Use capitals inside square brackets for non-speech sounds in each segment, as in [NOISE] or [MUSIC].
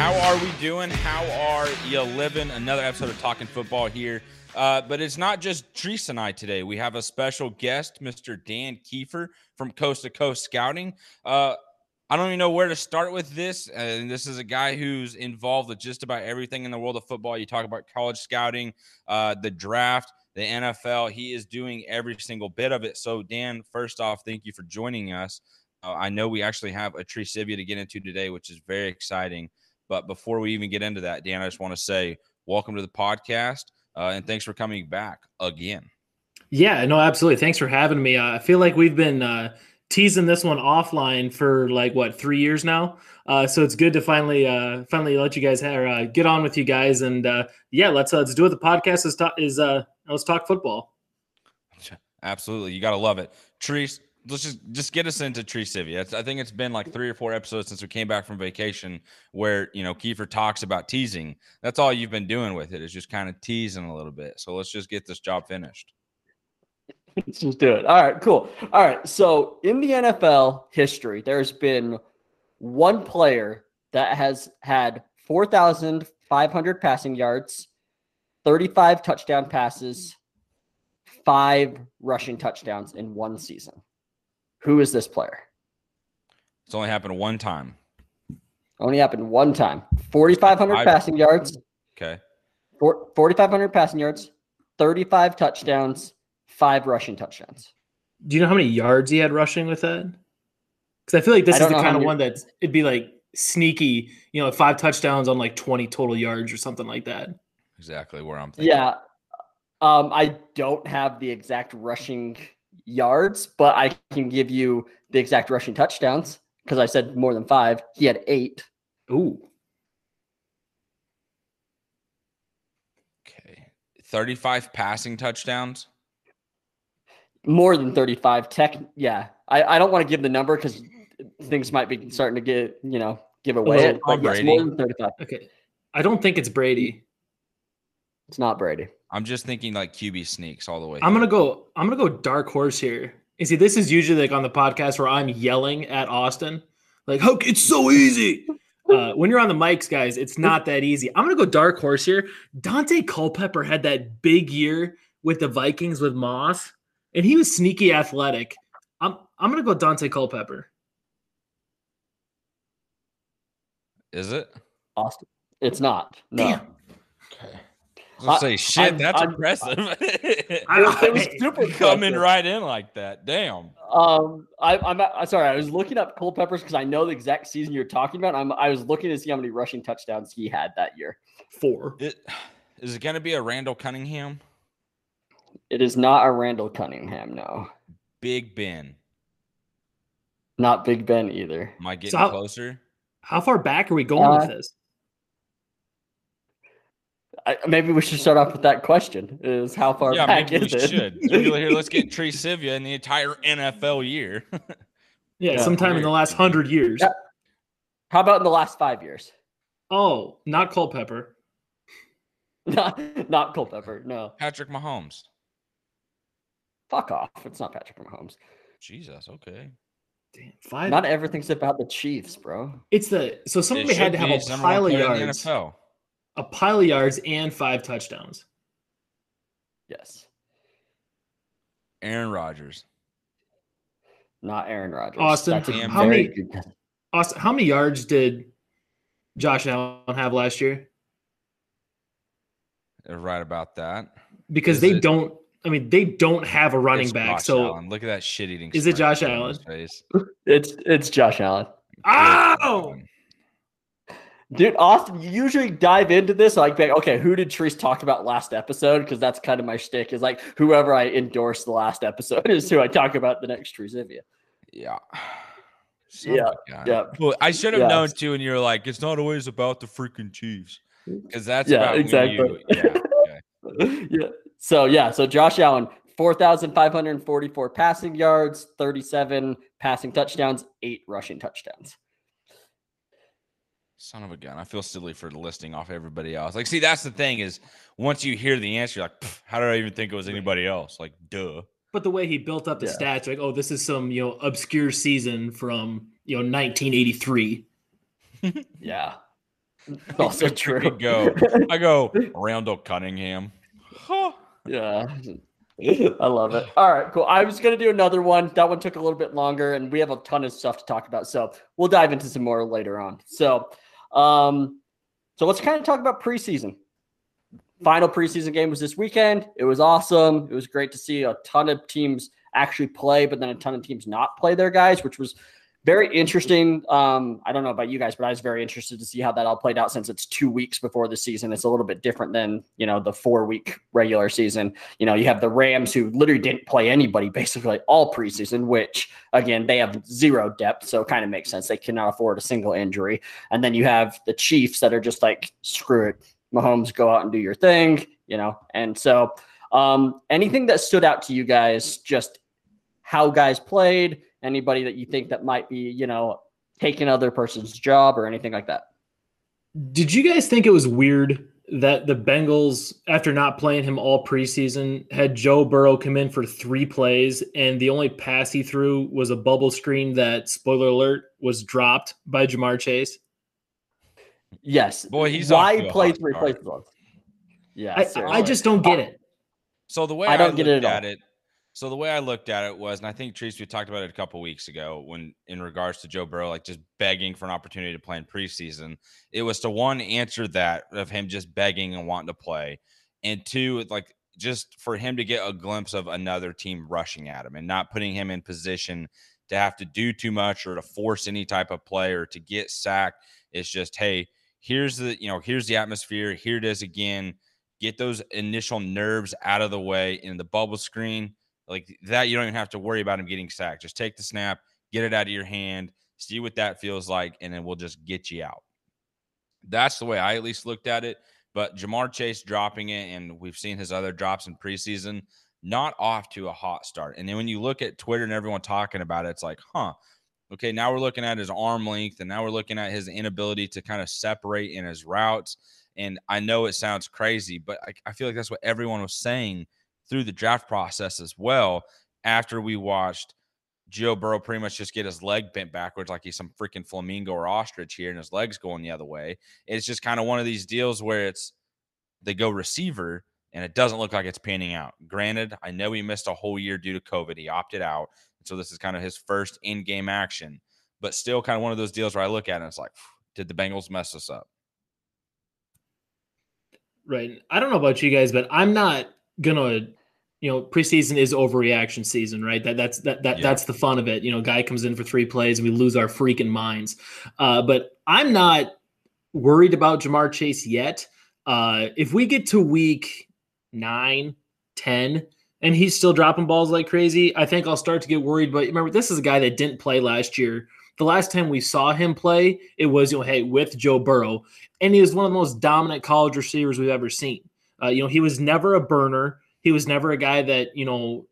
How are we doing? How are you living? Another episode of Talking Football here. Uh, but it's not just Treese and I today. We have a special guest, Mr. Dan Kiefer from Coast to Coast Scouting. Uh, I don't even know where to start with this. And this is a guy who's involved with just about everything in the world of football. You talk about college scouting, uh, the draft, the NFL. He is doing every single bit of it. So, Dan, first off, thank you for joining us. Uh, I know we actually have a Tricivia to get into today, which is very exciting. But before we even get into that, Dan, I just want to say welcome to the podcast uh, and thanks for coming back again. Yeah, no, absolutely. Thanks for having me. Uh, I feel like we've been uh, teasing this one offline for like what three years now. Uh, so it's good to finally uh, finally let you guys have, uh, get on with you guys and uh, yeah, let's uh, let's do it. The podcast is talk, is uh, let's talk football. Absolutely, you got to love it. Treese, let's just just get us into Tricivia. I think it's been like three or four episodes since we came back from vacation where you know Kiefer talks about teasing. That's all you've been doing with it is just kind of teasing a little bit. So let's just get this job finished. [LAUGHS] Let's just do it. All right, cool. All right. So in the NFL history, there's been one player that has had 4,500 passing yards, 35 touchdown passes, five rushing touchdowns in one season. Who is this player? It's only happened one time. Only happened one time. 4,500 Five. passing yards, Okay. four- 4,500 passing yards, 35 touchdowns, five rushing touchdowns. Do you know how many yards he had rushing with that? Because I feel like this I is the kind of one that it'd be like sneaky, you know, five touchdowns on like twenty total yards or something like that. Exactly where I'm thinking. Yeah. Um, I don't have the exact rushing yards, but I can give you the exact rushing touchdowns because I said more than five. He had eight. Ooh, Okay. 35 passing touchdowns. More than 35. Tech, yeah. I, I don't want to give the number because things might be starting to get, you know, give away it. But yes, more than 35. okay. I don't think it's Brady. It's not Brady. I'm just thinking like QB sneaks all the way. I'm gonna go. I'm gonna go dark horse here. And see, this is usually like on the podcast where I'm yelling at Austin, like, "How it's so easy." [LAUGHS] Uh, when you're on the mics, guys, it's not that easy. I'm gonna go dark horse here. Dante Culpepper had that big year with the Vikings with Moss, and he was sneaky athletic. I'm I'm gonna go Dante Culpepper. Is it? Austin. It's not. No. Damn. Okay. I was say shit. I'm- that's I'm- impressive. I- [LAUGHS] It was super [LAUGHS] coming right in like that. Damn. Um, I, I'm I'm sorry. I was looking up Culpepper's because I know the exact season you're talking about. I'm I was looking to see how many rushing touchdowns he had that year. Four. It, is it gonna be a Randall Cunningham? It is not a Randall Cunningham. No, Big Ben. not Big Ben either. Am I getting So how- closer? How far back are we going with Uh, this? I, maybe we should start off with that question: Is how far yeah, back maybe is we it? should. Maybe here, let's get Tree Sivia in the entire NFL year. [LAUGHS] Yeah, yeah, sometime in the last hundred years. Yeah. How about in the last five years? Oh, not Culpepper. [LAUGHS] Not not Culpepper. No, Patrick Mahomes. fuck off. It's not Patrick Mahomes. Jesus. Okay. Damn, five. Not everything's about the Chiefs, bro. It's the so It somebody had to have a He's number one pile of player in the yards, NFL. A pile of yards, and five touchdowns. Yes, Aaron Rodgers. not Aaron Rodgers. Austin, That's how many- good. Austin, how many yards did Josh Allen have last year? Uh, Right about that. Because Is they it- don't. I mean, they don't have a running It's back. Josh so Allen. look at that shit eating. Is it Josh Allen? Face. [LAUGHS] It's it's Josh Allen. Oh! Dude, Austin, you usually dive into this like, okay, who did Treese talk about last episode? Because that's kind of my shtick. Is like whoever I endorse the last episode [LAUGHS] is who I talk about the next Trezivia. Yeah. [SIGHS] Son Yeah, yeah. Well, I should have Yeah. known too, and you're like, it's not always about the freaking Chiefs, mm. because that's Yeah, about exactly. you- yeah. Okay. [LAUGHS] yeah. So yeah, so Josh Allen, four thousand five hundred and forty-four passing yards, thirty-seven passing touchdowns, eight rushing touchdowns. Son of a gun. I feel silly for listing off everybody else. Like, see, that's the thing is once you hear the answer, you're like, how did I even think it was anybody else? Like, duh. But the way he built up the Yeah. stats, like, oh, this is some you know obscure season from you know 1983. [LAUGHS] Yeah. Also true. go. I go [LAUGHS] Randall Cunningham. Huh. Yeah. [LAUGHS] I love it. All right, cool. I was going to do another one. That one took a little bit longer, and we have a ton of stuff to talk about. So we'll dive into some more later on. So, um, so let's kind of talk about preseason. Final preseason game was this weekend. It was awesome. It was great to see a ton of teams actually play, but then a ton of teams not play their guys, which was very interesting. Um, I don't know about you guys, but I was very interested to see how that all played out since it's two weeks before the season. It's a little bit different than, you know, the four week regular season. You know, you have the Rams who literally didn't play anybody basically all preseason, which again, they have zero depth. So it kind of makes sense. They cannot afford a single injury. And then you have the Chiefs that are just like, screw it. Mahomes, go out and do your thing, you know? And so, um, anything that stood out to you guys, just how guys played, anybody that you think that might be, you know, taking other person's job or anything like that. Did you guys think it was weird that the Bengals, after not playing him all preseason, had Joe Burrow come in for three plays, and the only pass he threw was a bubble screen that, spoiler alert, was dropped by Ja'Marr Chase? Yes. Boy, he's why play three plays? Yeah, I, I, just don't get it. So the way I don't I get it at, at it so the way I looked at it was, and I think Treese, we talked about it a couple weeks ago when in regards to Joe Burrow, like just begging for an opportunity to play in preseason. It was to one answer that of him just begging and wanting to play, and two, like just for him to get a glimpse of another team rushing at him and not putting him in position to have to do too much or to force any type of play or to get sacked. It's just, hey, here's the you know here's the atmosphere. Here it is again. Get those initial nerves out of the way in the bubble screen like that, you don't even have to worry about him getting sacked. Just take the snap, get it out of your hand, see what that feels like, and then we'll just get you out. That's the way I at least looked at it. But Ja'Marr Chase dropping it, and we've seen his other drops in preseason, not off to a hot start. And then when you look at Twitter and everyone talking about it, it's like, huh, okay, now we're looking at his arm length, and now we're looking at his inability to kind of separate in his routes. And I know it sounds crazy, but I, I feel like that's what everyone was saying through the draft process as well after we watched Joe Burrow pretty much just get his leg bent backwards like he's some freaking flamingo or ostrich here and his legs going the other way. It's just kind of one of these deals where it's they go receiver and it doesn't look like it's panning out. Granted, I know he missed a whole year due to COVID. He opted out. So this is kind of his first in game action, but still kind of one of those deals where I look at it and it's like, did the Bengals mess us up? Right. I don't know about you guys, but I'm not gonna you know preseason is overreaction season right? That that's that, that yeah. that's the fun of it. You know guy comes in for three plays and we lose our freaking minds. Uh, but i'm not worried about Ja'Marr chase yet. Uh, if we get to week nine, ten, and he's still dropping balls like crazy i think i'll start to get worried. But remember this is a guy that didn't play last year. The last time we saw him play it was you know hey with joe burrow. And he was one of the most dominant college receivers we've ever seen. Uh, you know he was never a burner he was never a guy that, you know,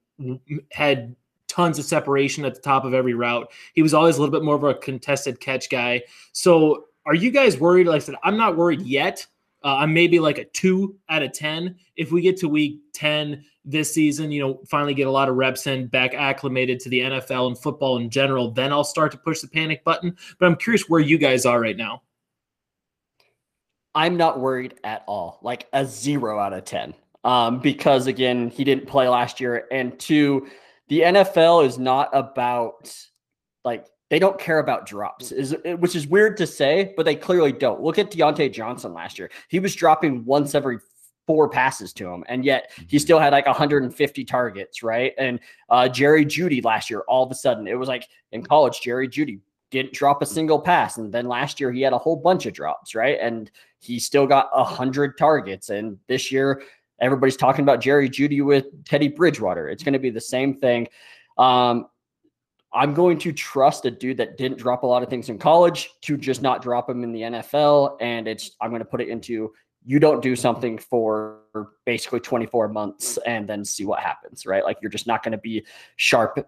had tons of separation at the top of every route. He was always a little bit more of a contested catch guy. So are you guys worried? Like I said, I'm not worried yet. Uh, I'm maybe like a two out of 10. If we get to week 10 this season, you know, finally get a lot of reps in, back acclimated to the NFL and football in general, then I'll start to push the panic button. But I'm curious where you guys are right now. I'm not worried at all, like a zero out of 10 um, because again, he didn't play last year. And two, the NFL is not about like they don't care about drops, is which is weird to say, but they clearly don't. Look at Diontae Johnson last year; he was dropping once every four passes to him, and yet he mm-hmm. still had like 150 targets, right? And uh, Jerry Jeudy last year, all of a sudden, it was like in college, Jerry Jeudy didn't drop a single pass, and then last year he had a whole bunch of drops, right? And he still got a hundred targets, and this year Everybody's talking about Jerry Jeudy with Teddy Bridgewater. It's going to be the same thing. Um, I'm going to trust a dude that didn't drop a lot of things in college to just not drop him in the NFL. And it's I'm going to put it into you don't do something for basically 24 months and then see what happens, right? Like you're just not going to be sharp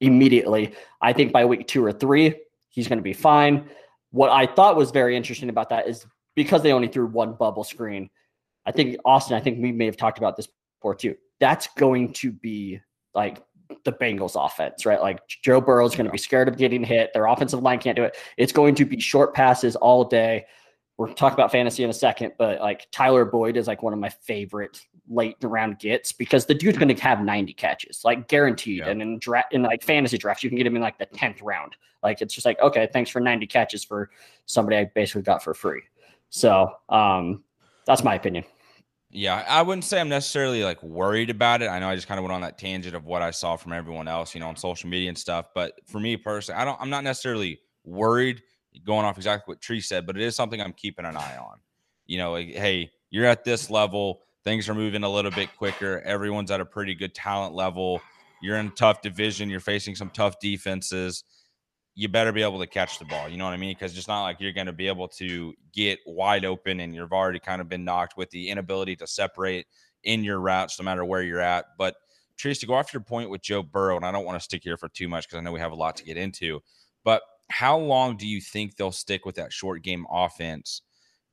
immediately. I think by week two or three, he's going to be fine. What I thought was very interesting about that is because they only threw one bubble screen, I think Austin, I think we may have talked about this before too. That's going to be like the Bengals offense, right? Like Joe Burrow is going to be scared of getting hit. Their offensive line can't do it. It's going to be short passes all day. we'll talk about fantasy in a second, but like Tyler Boyd is like one of my favorite late round gets because the dude's going to have 90 catches, like guaranteed. Yeah. And in draft, in like fantasy drafts, you can get him in like the 10th round. Like it's just like, okay, thanks for 90 catches for somebody I basically got for free. So um, that's my opinion. Yeah, I wouldn't say I'm necessarily like worried about it. I know I just kind of went on that tangent of what I saw from everyone else, you know, on social media and stuff. But for me personally, I don't. I'm not necessarily worried going off exactly what Tree said, but it is something I'm keeping an eye on. You know, like, hey, you're at this level, things are moving a little bit quicker. Everyone's at a pretty good talent level. You're in a tough division, you're facing some tough defenses. You better be able to catch the ball. You know what I mean? Because it's not like you're going to be able to get wide open and you've already kind of been knocked with the inability to separate in your routes, no matter where you're at. But Trees, to go off your point with Joe Burrow, and I don't want to stick here for too much because I know we have a lot to get into, but how long do you think they'll stick with that short game offense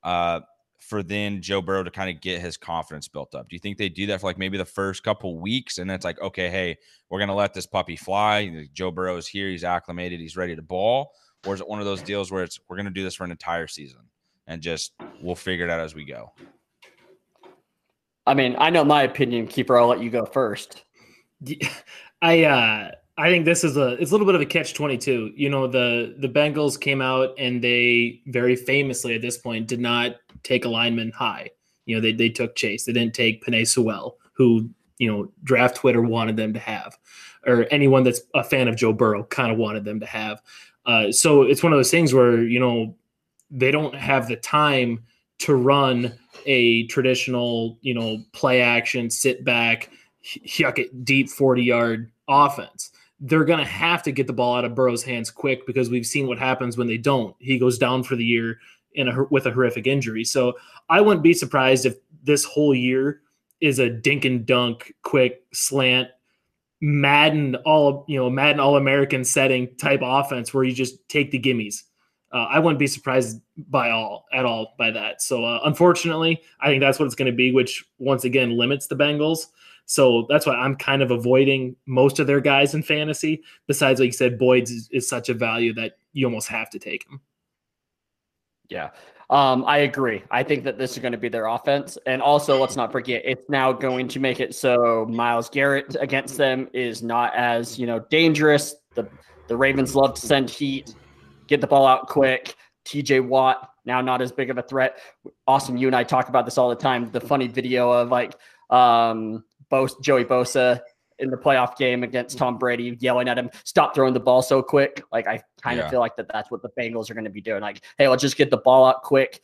uh, for then Joe Burrow to kind of get his confidence built up? Do you think they do that for like maybe the first couple weeks and then it's like, okay, hey, we're going to let this puppy fly. Joe Burrow is here. He's acclimated. He's ready to ball. Or is it one of those deals where it's, we're going to do this for an entire season and just we'll figure it out as we go? I mean, I know my opinion, Kiefer. I'll let you go first. [LAUGHS] I, uh, I think this is a it's a little bit of a catch twenty two. You know, the the Bengals came out and they very famously at this point did not take a lineman high. You know, they they took Chase. They didn't take Penei Sewell, who you know draft Twitter wanted them to have, or anyone that's a fan of Joe Burrow kind of wanted them to have. Uh, so it's one of those things where you know they don't have the time to run a traditional you know play action, sit back, yuck it deep forty yard offense they're going to have to get the ball out of Burrow's hands quick because we've seen what happens when they don't. He goes down for the year in a with a horrific injury. So I wouldn't be surprised if this whole year is a dink and dunk, quick slant, Madden all you know, Madden All American setting type offense where you just take the gimmies. Uh, I wouldn't be surprised by all at all by that. So uh, unfortunately, I think that's what it's going to be, which once again limits the Bengals. So that's why I'm kind of avoiding most of their guys in fantasy. Besides, like you said, Boyd's is, is such a value that you almost have to take him. Yeah. Um, I agree. I think that this is going to be their offense. And also, let's not forget, it's now going to make it so Myles Garrett against them is not as, you know, dangerous. The the Ravens love to send heat, get the ball out quick. TJ Watt now not as big of a threat. Austin, you and I talk about this all the time. The funny video of like um Bose, Joey Bosa in the playoff game against Tom Brady, yelling at him, "Stop throwing the ball so quick." Like I kind of yeah. feel like that that's what the Bengals are going to be doing. Like, hey, let's just get the ball out quick,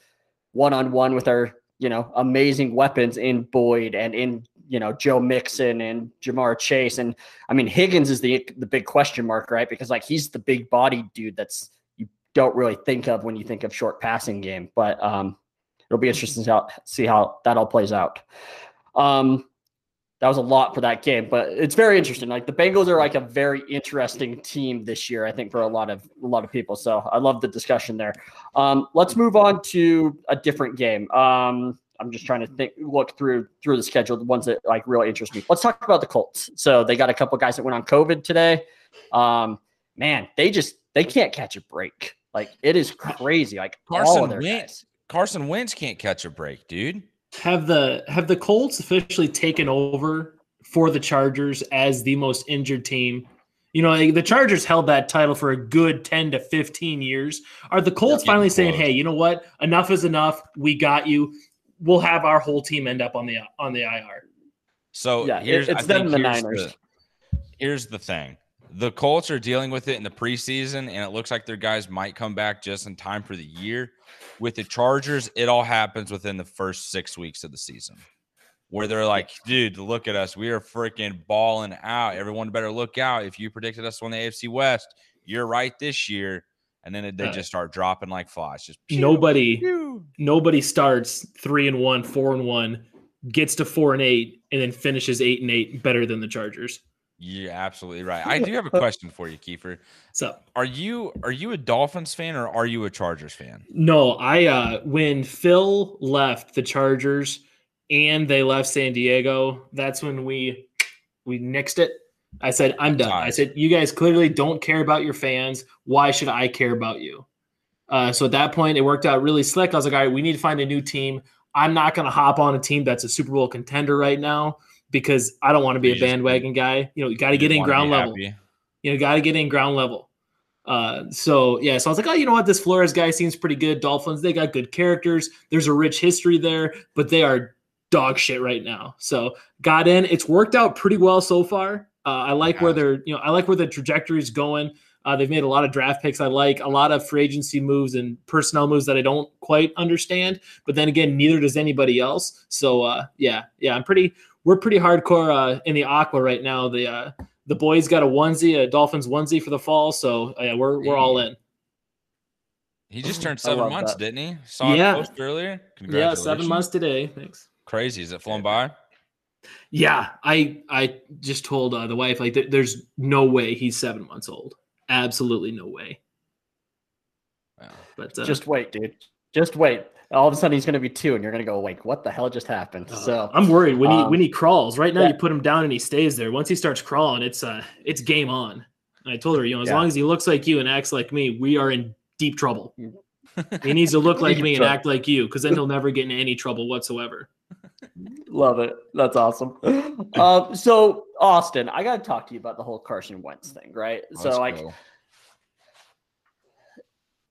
one on one with our you know amazing weapons in Boyd and in you know Joe Mixon and Ja'Marr Chase, and I mean Higgins is the the big question mark, right? Because like he's the big body dude that's you don't really think of when you think of short passing game, but um, it'll be interesting to see how that all plays out. Um, that was a lot for that game, but it's very interesting. Like the Bengals are like a very interesting team this year, I think, for a lot of a lot of people. So I love the discussion there. Um, let's move on to a different game. Um, I'm just trying to think, look through through the schedule, the ones that like really interest me. Let's talk about the Colts. So they got a couple guys that went on COVID today. Um, man, they just they can't catch a break. Like it is crazy. Like Carson Wentz, guys. Carson Wentz can't catch a break, dude have the have the Colts officially taken over for the Chargers as the most injured team? You know, the Chargers held that title for a good 10 to 15 years. Are the Colts finally close. saying, "Hey, you know what? Enough is enough. We got you. We'll have our whole team end up on the on the IR." So yeah, here's, it's them the Niners. The, here's the thing: the Colts are dealing with it in the preseason, and it looks like their guys might come back just in time for the year. With the Chargers, it all happens within the first six weeks of the season, where they're like, dude, look at us. We are freaking balling out. Everyone better look out. If you predicted us on the AFC West, you're right this year. And then they just start dropping like flies. Just pew, nobody, pew. nobody starts three and one, four and one, gets to four and eight, and then finishes eight and eight better than the Chargers. You're absolutely right. I [LAUGHS] do have a question for you, Kiefer. So, are you are you a Dolphins fan or are you a Chargers fan? No, I uh when Phil left the Chargers and they left San Diego, that's when we we nixed it. I said, I'm done. I said, you guys clearly don't care about your fans. Why should I care about you? Uh, so at that point, it worked out really slick. I was like, all right, we need to find a new team. I'm not going to hop on a team that's a Super Bowl contender right now because I don't want to be You a bandwagon guy. You know, you got to get in ground level. happy. You know, got to get in ground level. Uh, so yeah, so I was like, oh, you know what, this Flores guy seems pretty good. Dolphins, they got good characters. There's a rich history there, but they are dog shit right now. So got in. It's worked out pretty well so far. Uh, I like where they're, you know, I like where the trajectory is going. Uh, they've made a lot of draft picks I like, a lot of free agency moves and personnel moves that I don't quite understand. But then again, neither does anybody else. So uh, yeah, yeah, I'm pretty. We're pretty hardcore uh, in the aqua right now. The uh, the boys got a onesie, a Dolphins onesie for the fall. So uh, yeah, we're we're all in. He just turned seven months, that. didn't he? Saw Yeah. post earlier. Yeah, seven months today. Thanks. Crazy. Is it flown by? Yeah, I I just told uh, the wife like th- there's no way he's seven months old. Absolutely no way. Wow. But uh, Just wait, dude. Just wait. All of a sudden, he's going to be two, and you're going to go, wait, what the hell just happened? uh, So I'm worried when he um, when he crawls. Right now, yeah. you put him down and he stays there. Once he starts crawling, it's uh it's game on. And I told her, you know, as Yeah. long as he looks like you and acts like me, we are in deep trouble. He needs to look [LAUGHS] like me and act like you, because then he'll [LAUGHS] never get in any trouble whatsoever. love it. That's awesome. [LAUGHS] um, so Austin, I got to talk to you about the whole Carson Wentz thing, right? so Let's like, go.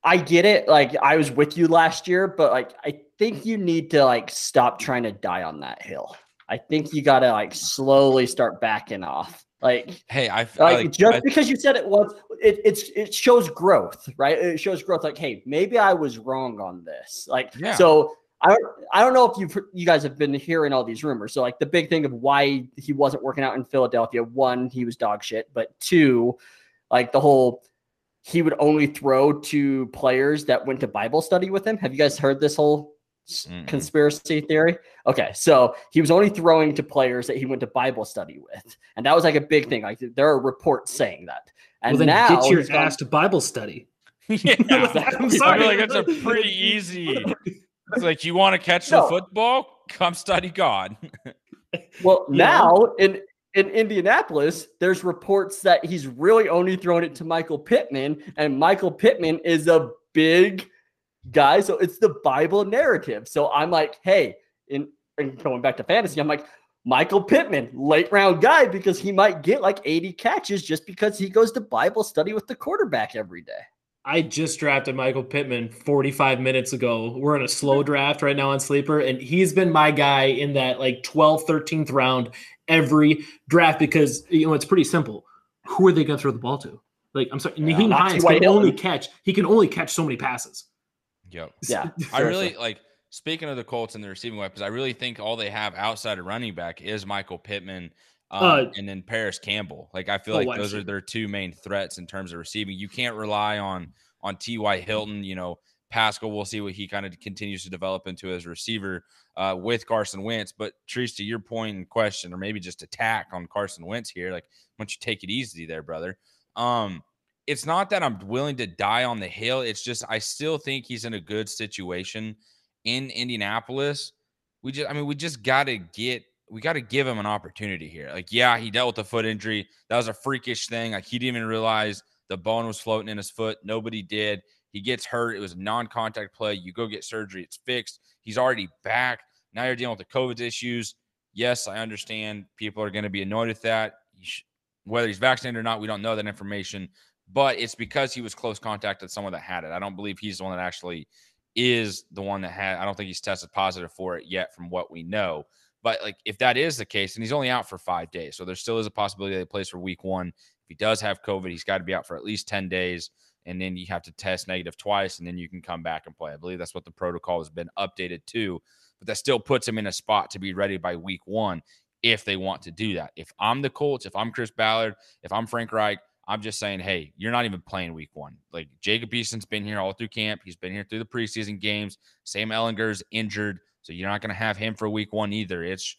I get it. Like I was with you last year, but like I think you need to like stop trying to die on that hill. I think you got to like slowly start backing off. Like hey, I like, like just I- because you said it once, it it's it shows growth, right? It shows growth. Like, hey, maybe I was wrong on this. Like, Yeah. so I don't I don't know if you you guys have been hearing all these rumors. So like the big thing of why he wasn't working out in Philadelphia, one, he was dog shit, but two, like the whole he would only throw to players that went to Bible study with him. Have you guys heard this whole Mm-mm. conspiracy theory? Okay, so he was only throwing to players that he went to Bible study with, and that was like a big thing. Like there are reports saying that, and well, then now get your ass to Bible study. [LAUGHS] [LAUGHS] yeah. I'm I sorry. feel like that's a pretty easy. It's like you want to catch No. the football? Come study God. [LAUGHS] Well, You know? now in in Indianapolis, there's reports that he's really only throwing it to Michael Pittman, and Michael Pittman is a big guy. So it's the Bible narrative. So I'm like, hey, in, in going back to fantasy, I'm like, Michael Pittman, late round guy, because he might get like 80 catches just because he goes to Bible study with the quarterback every day. I just drafted Michael Pittman 45 minutes ago. We're in a slow draft right now on Sleeper, and he's been my guy in that like 12th, 13th round every draft because you know it's pretty simple. Who are they going to throw the ball to? Like I'm sorry, Yeah, Nyheim Hines can only Hilton. catch. He can only catch so many passes. Yep. [LAUGHS] Yeah. I really like speaking of the Colts and the receiving weapons. I really think all they have outside of running back is Michael Pittman um, Uh, and then Parris Campbell. Like I feel oh, like those are their two main threats in terms of receiving. You can't rely on on T.Y. Hilton. You know, Pascal. We'll see what he kind of continues to develop into as a receiver uh, with Carson Wentz. But Trees, to your point and question, or maybe just attack on Carson Wentz here, like don't you take it easy there, brother? Um, it's not that I'm willing to die on the hill. It's just I still think he's in a good situation in Indianapolis. We just, I mean, we just got to get, we got to give him an opportunity here. Like, yeah, he dealt with a foot injury. That was a freakish thing. Like, he didn't even realize the bone was floating in his foot. Nobody did. He gets hurt. It was a non contact play. You go get surgery. It's fixed. He's already back. Now you're dealing with the COVID issues. Yes, I understand people are going to be annoyed with that. Whether he's vaccinated or not, we don't know that information but it's because he was close contact with someone that had it. I don't believe he's the one that actually is the one that had. I don't think he's tested positive for it yet, from what we know. But like, if that is the case, and he's only out for five days, so there still is a possibility that he plays for Week One. If he does have COVID, he's got to be out for at least ten days, and then you have to test negative twice, and then you can come back and play. I believe that's what the protocol has been updated to, but that still puts him in a spot to be ready by Week One if they want to do that. If I'm the Colts, if I'm Chris Ballard, if I'm Frank Reich, I'm just saying, hey, you're not even playing week one. Like Jacob Eason's been here all through camp. He's been here through the preseason games. Sam Ehlinger's injured. So you're not going to have him for week one either. It's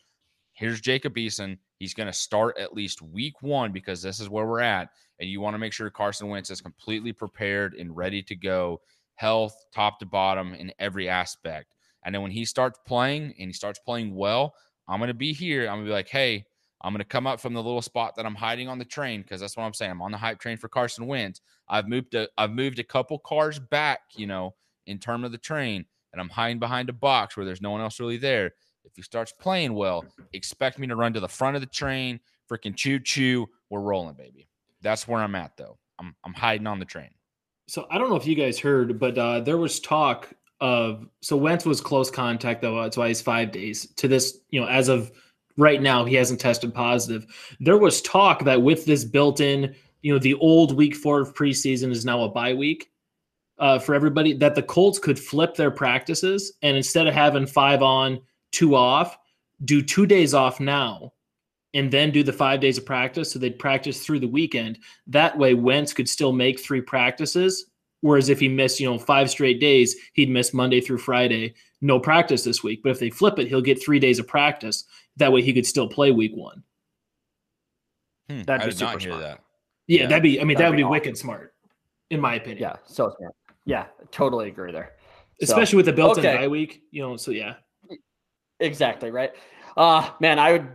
here's Jacob Eason. He's going to start at least week one because this is where we're at. And you want to make sure Carson Wentz is completely prepared and ready to go, health, top to bottom, in every aspect. And then when he starts playing and he starts playing well, I'm going to be here. I'm going to be like, hey, I'm going to come up from the little spot that I'm hiding on the train because that's what I'm saying. I'm on the hype train for Carson Wentz. I've moved a, I've moved a couple cars back, you know, in terms of the train, and I'm hiding behind a box where there's no one else really there. If he starts playing well, expect me to run to the front of the train, freaking choo choo. We're rolling, baby. That's where I'm at, though. I'm I'm hiding on the train. So I don't know if you guys heard, but uh, there was talk of so Wentz was close contact though. That's why he's five days to this. You know, as of right now, he hasn't tested positive. There was talk that with this built-in, you know, the old week four of preseason is now a bye week. Uh, for everybody, that the Colts could flip their practices and instead of having five on, two off, do two days off now and then do the five days of practice. So they'd practice through the weekend. That way, Wentz could still make three practices. Whereas if he missed, you know, five straight days, he'd miss Monday through Friday, no practice this week. But if they flip it, he'll get three days of practice. That way, he could still play week one. Hmm, that'd I be super smart. That. Yeah, yeah, that'd be. I mean, that'd that would be, be awesome. wicked smart, in my opinion. Yeah, so smart. Yeah, totally agree there. Especially so, with the built-in okay. bye week, you know. So yeah, exactly right. Uh man, I would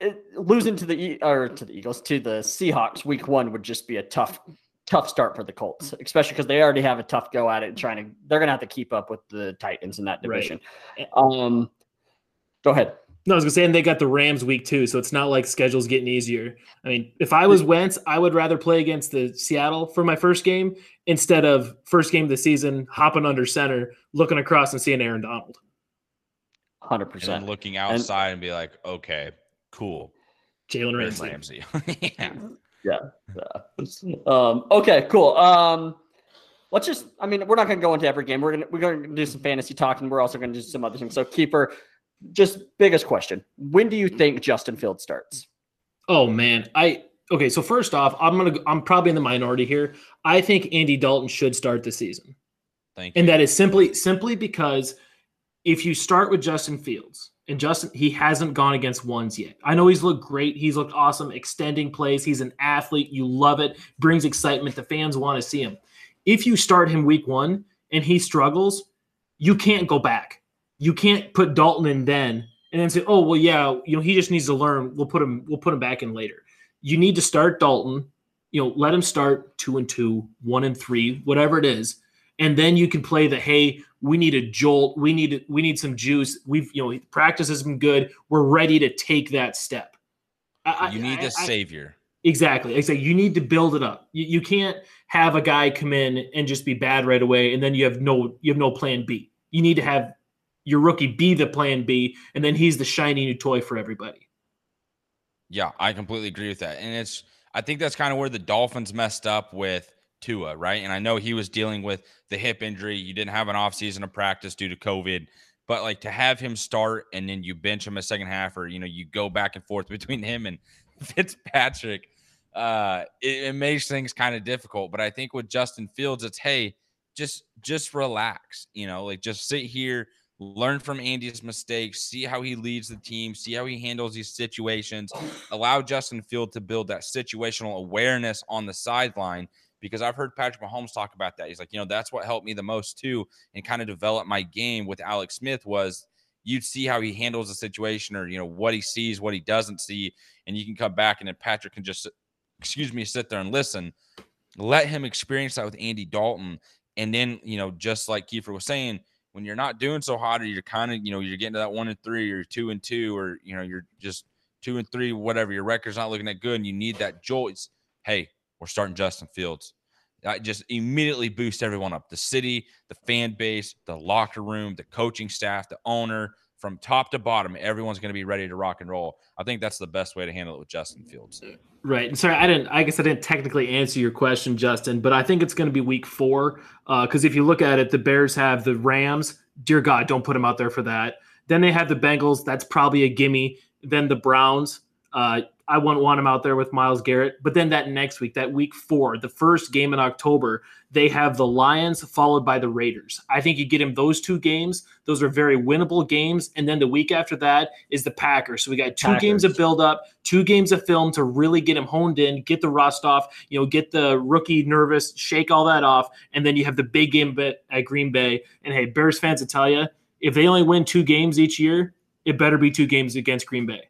it, losing to the or to the Eagles to the Seahawks week one would just be a tough tough start for the Colts, especially because they already have a tough go at it trying to they're gonna have to keep up with the Titans in that division. Right. Um go ahead. No, I was gonna say, and they got the Rams week two, so it's not like schedule's getting easier. I mean, if I was Wentz, I would rather play against the Seattle for my first game instead of first game of the season hopping under center, looking across and seeing Aaron Donald. Hundred percent. And looking outside and, and, be like, okay, cool. Jalen Ramsey. Ramsey. [LAUGHS] yeah. Yeah. yeah. Um, okay, cool. Um, let's just I mean, we're not gonna go into every game. We're gonna we're gonna do some fantasy talking. We're also gonna do some other things. So Kiefer, just biggest question. When do you think Justin Field starts? Oh man. I okay, so first off, I'm gonna I'm probably in the minority here. I think Andy Dalton should start the season. Thank you. And that is simply simply because if you start with Justin Fields, and Justin, he hasn't gone against ones yet. I know he's looked great. He's looked awesome extending plays. He's an athlete. You love it. Brings excitement. The fans want to see him. If you start him week one and he struggles, you can't go back. You can't put Dalton in then and then say, "Oh, well, yeah, you know, he just needs to learn. We'll put him. We'll put him back in later." You need to start Dalton. You know, let him start two and two, one and three, whatever it is, and then you can play the hey we need a jolt we need we need some juice. We've you know practice has been good. We're ready to take that step. I, you need I, a savior. Exactly. Exactly you need to build it up. You, you can't have a guy come in and just be bad right away and then you have no you have no plan b. You need to have your rookie be the plan b and then he's the shiny new toy for everybody. Yeah i completely agree with that. And it's i think that's kind of where the dolphins messed up with Tua, right? And I know he was dealing with the hip injury. You didn't have an offseason of practice due to COVID, but like to have him start and then you bench him a second half, or you know, you go back and forth [LAUGHS] between him and Fitzpatrick, uh, it, it makes things kind of difficult. But I think with Justin Fields, it's hey, just just relax, you know, like just sit here, learn from Andy's mistakes, see how he leads the team, see how he handles these situations, allow Justin Field to build that situational awareness on the sideline because I've heard Patrick Mahomes talk about that. He's like, you know, that's what helped me the most too, and kind of develop my game with Alex Smith was you'd see how he handles a situation or you know what he sees, what he doesn't see, and you can come back and then Patrick can just excuse me, sit there and listen. Let him experience that with Andy Dalton. And then, you know, just like Kiefer was saying, when you're not doing so hot or you're kind of, you know, you're getting to that one and three or two and two, or, you know, you're just two and three, whatever, your record's not looking that good and you need that jolt. Hey, we're starting Justin Fields. I just immediately boost everyone up the city, the fan base, the locker room, the coaching staff, the owner, from top to bottom, everyone's going to be ready to rock and roll. I think that's the best way to handle it with Justin Fields. Right. And sorry, I didn't. I guess I didn't technically answer your question, Justin, but I think it's going to be Week Four because uh, if you look at it, the Bears have the Rams. Dear God, don't put them out there for that. Then they have the Bengals. That's probably a gimme. Then the Browns. Uh, I wouldn't want him out there with Myles Garrett. But then that next week, that week four, the first game in October, they have the Lions followed by the Raiders. I think you get him those two games. Those are very winnable games. And then the week after that is the Packers. So we got two Packers. games of build up, two games of film to really get him honed in, get the rust off, you know, get the rookie nervous, shake all that off. And then you have the big game at Green Bay. And hey, Bears fans, I tell you, if they only win two games each year, it better be two games against Green Bay.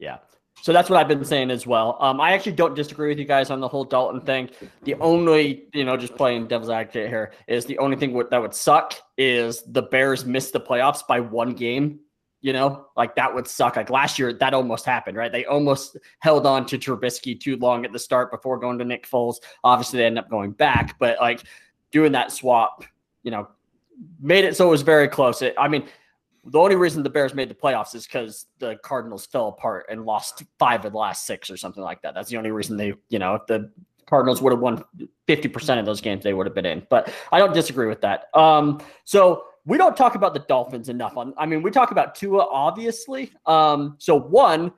Yeah. So that's what I've been saying as well. Um, I actually don't disagree with you guys on the whole Dalton thing. The only, you know, just playing devil's advocate here is the only thing that would suck is the Bears missed the playoffs by one game. You know, like that would suck. Like last year, that almost happened, right? They almost held on to Trubisky too long at the start before going to Nick Foles. Obviously, they ended up going back, but like doing that swap, you know, made it so it was very close. It, I mean, the only reason the Bears made the playoffs is because the Cardinals fell apart and lost five of the last six or something like that. That's the only reason they, you know, if the Cardinals would have won 50% of those games, they would have been in. But I don't disagree with that. Um, so we don't talk about the Dolphins enough. On I mean, we talk about Tua, obviously. Um, so one,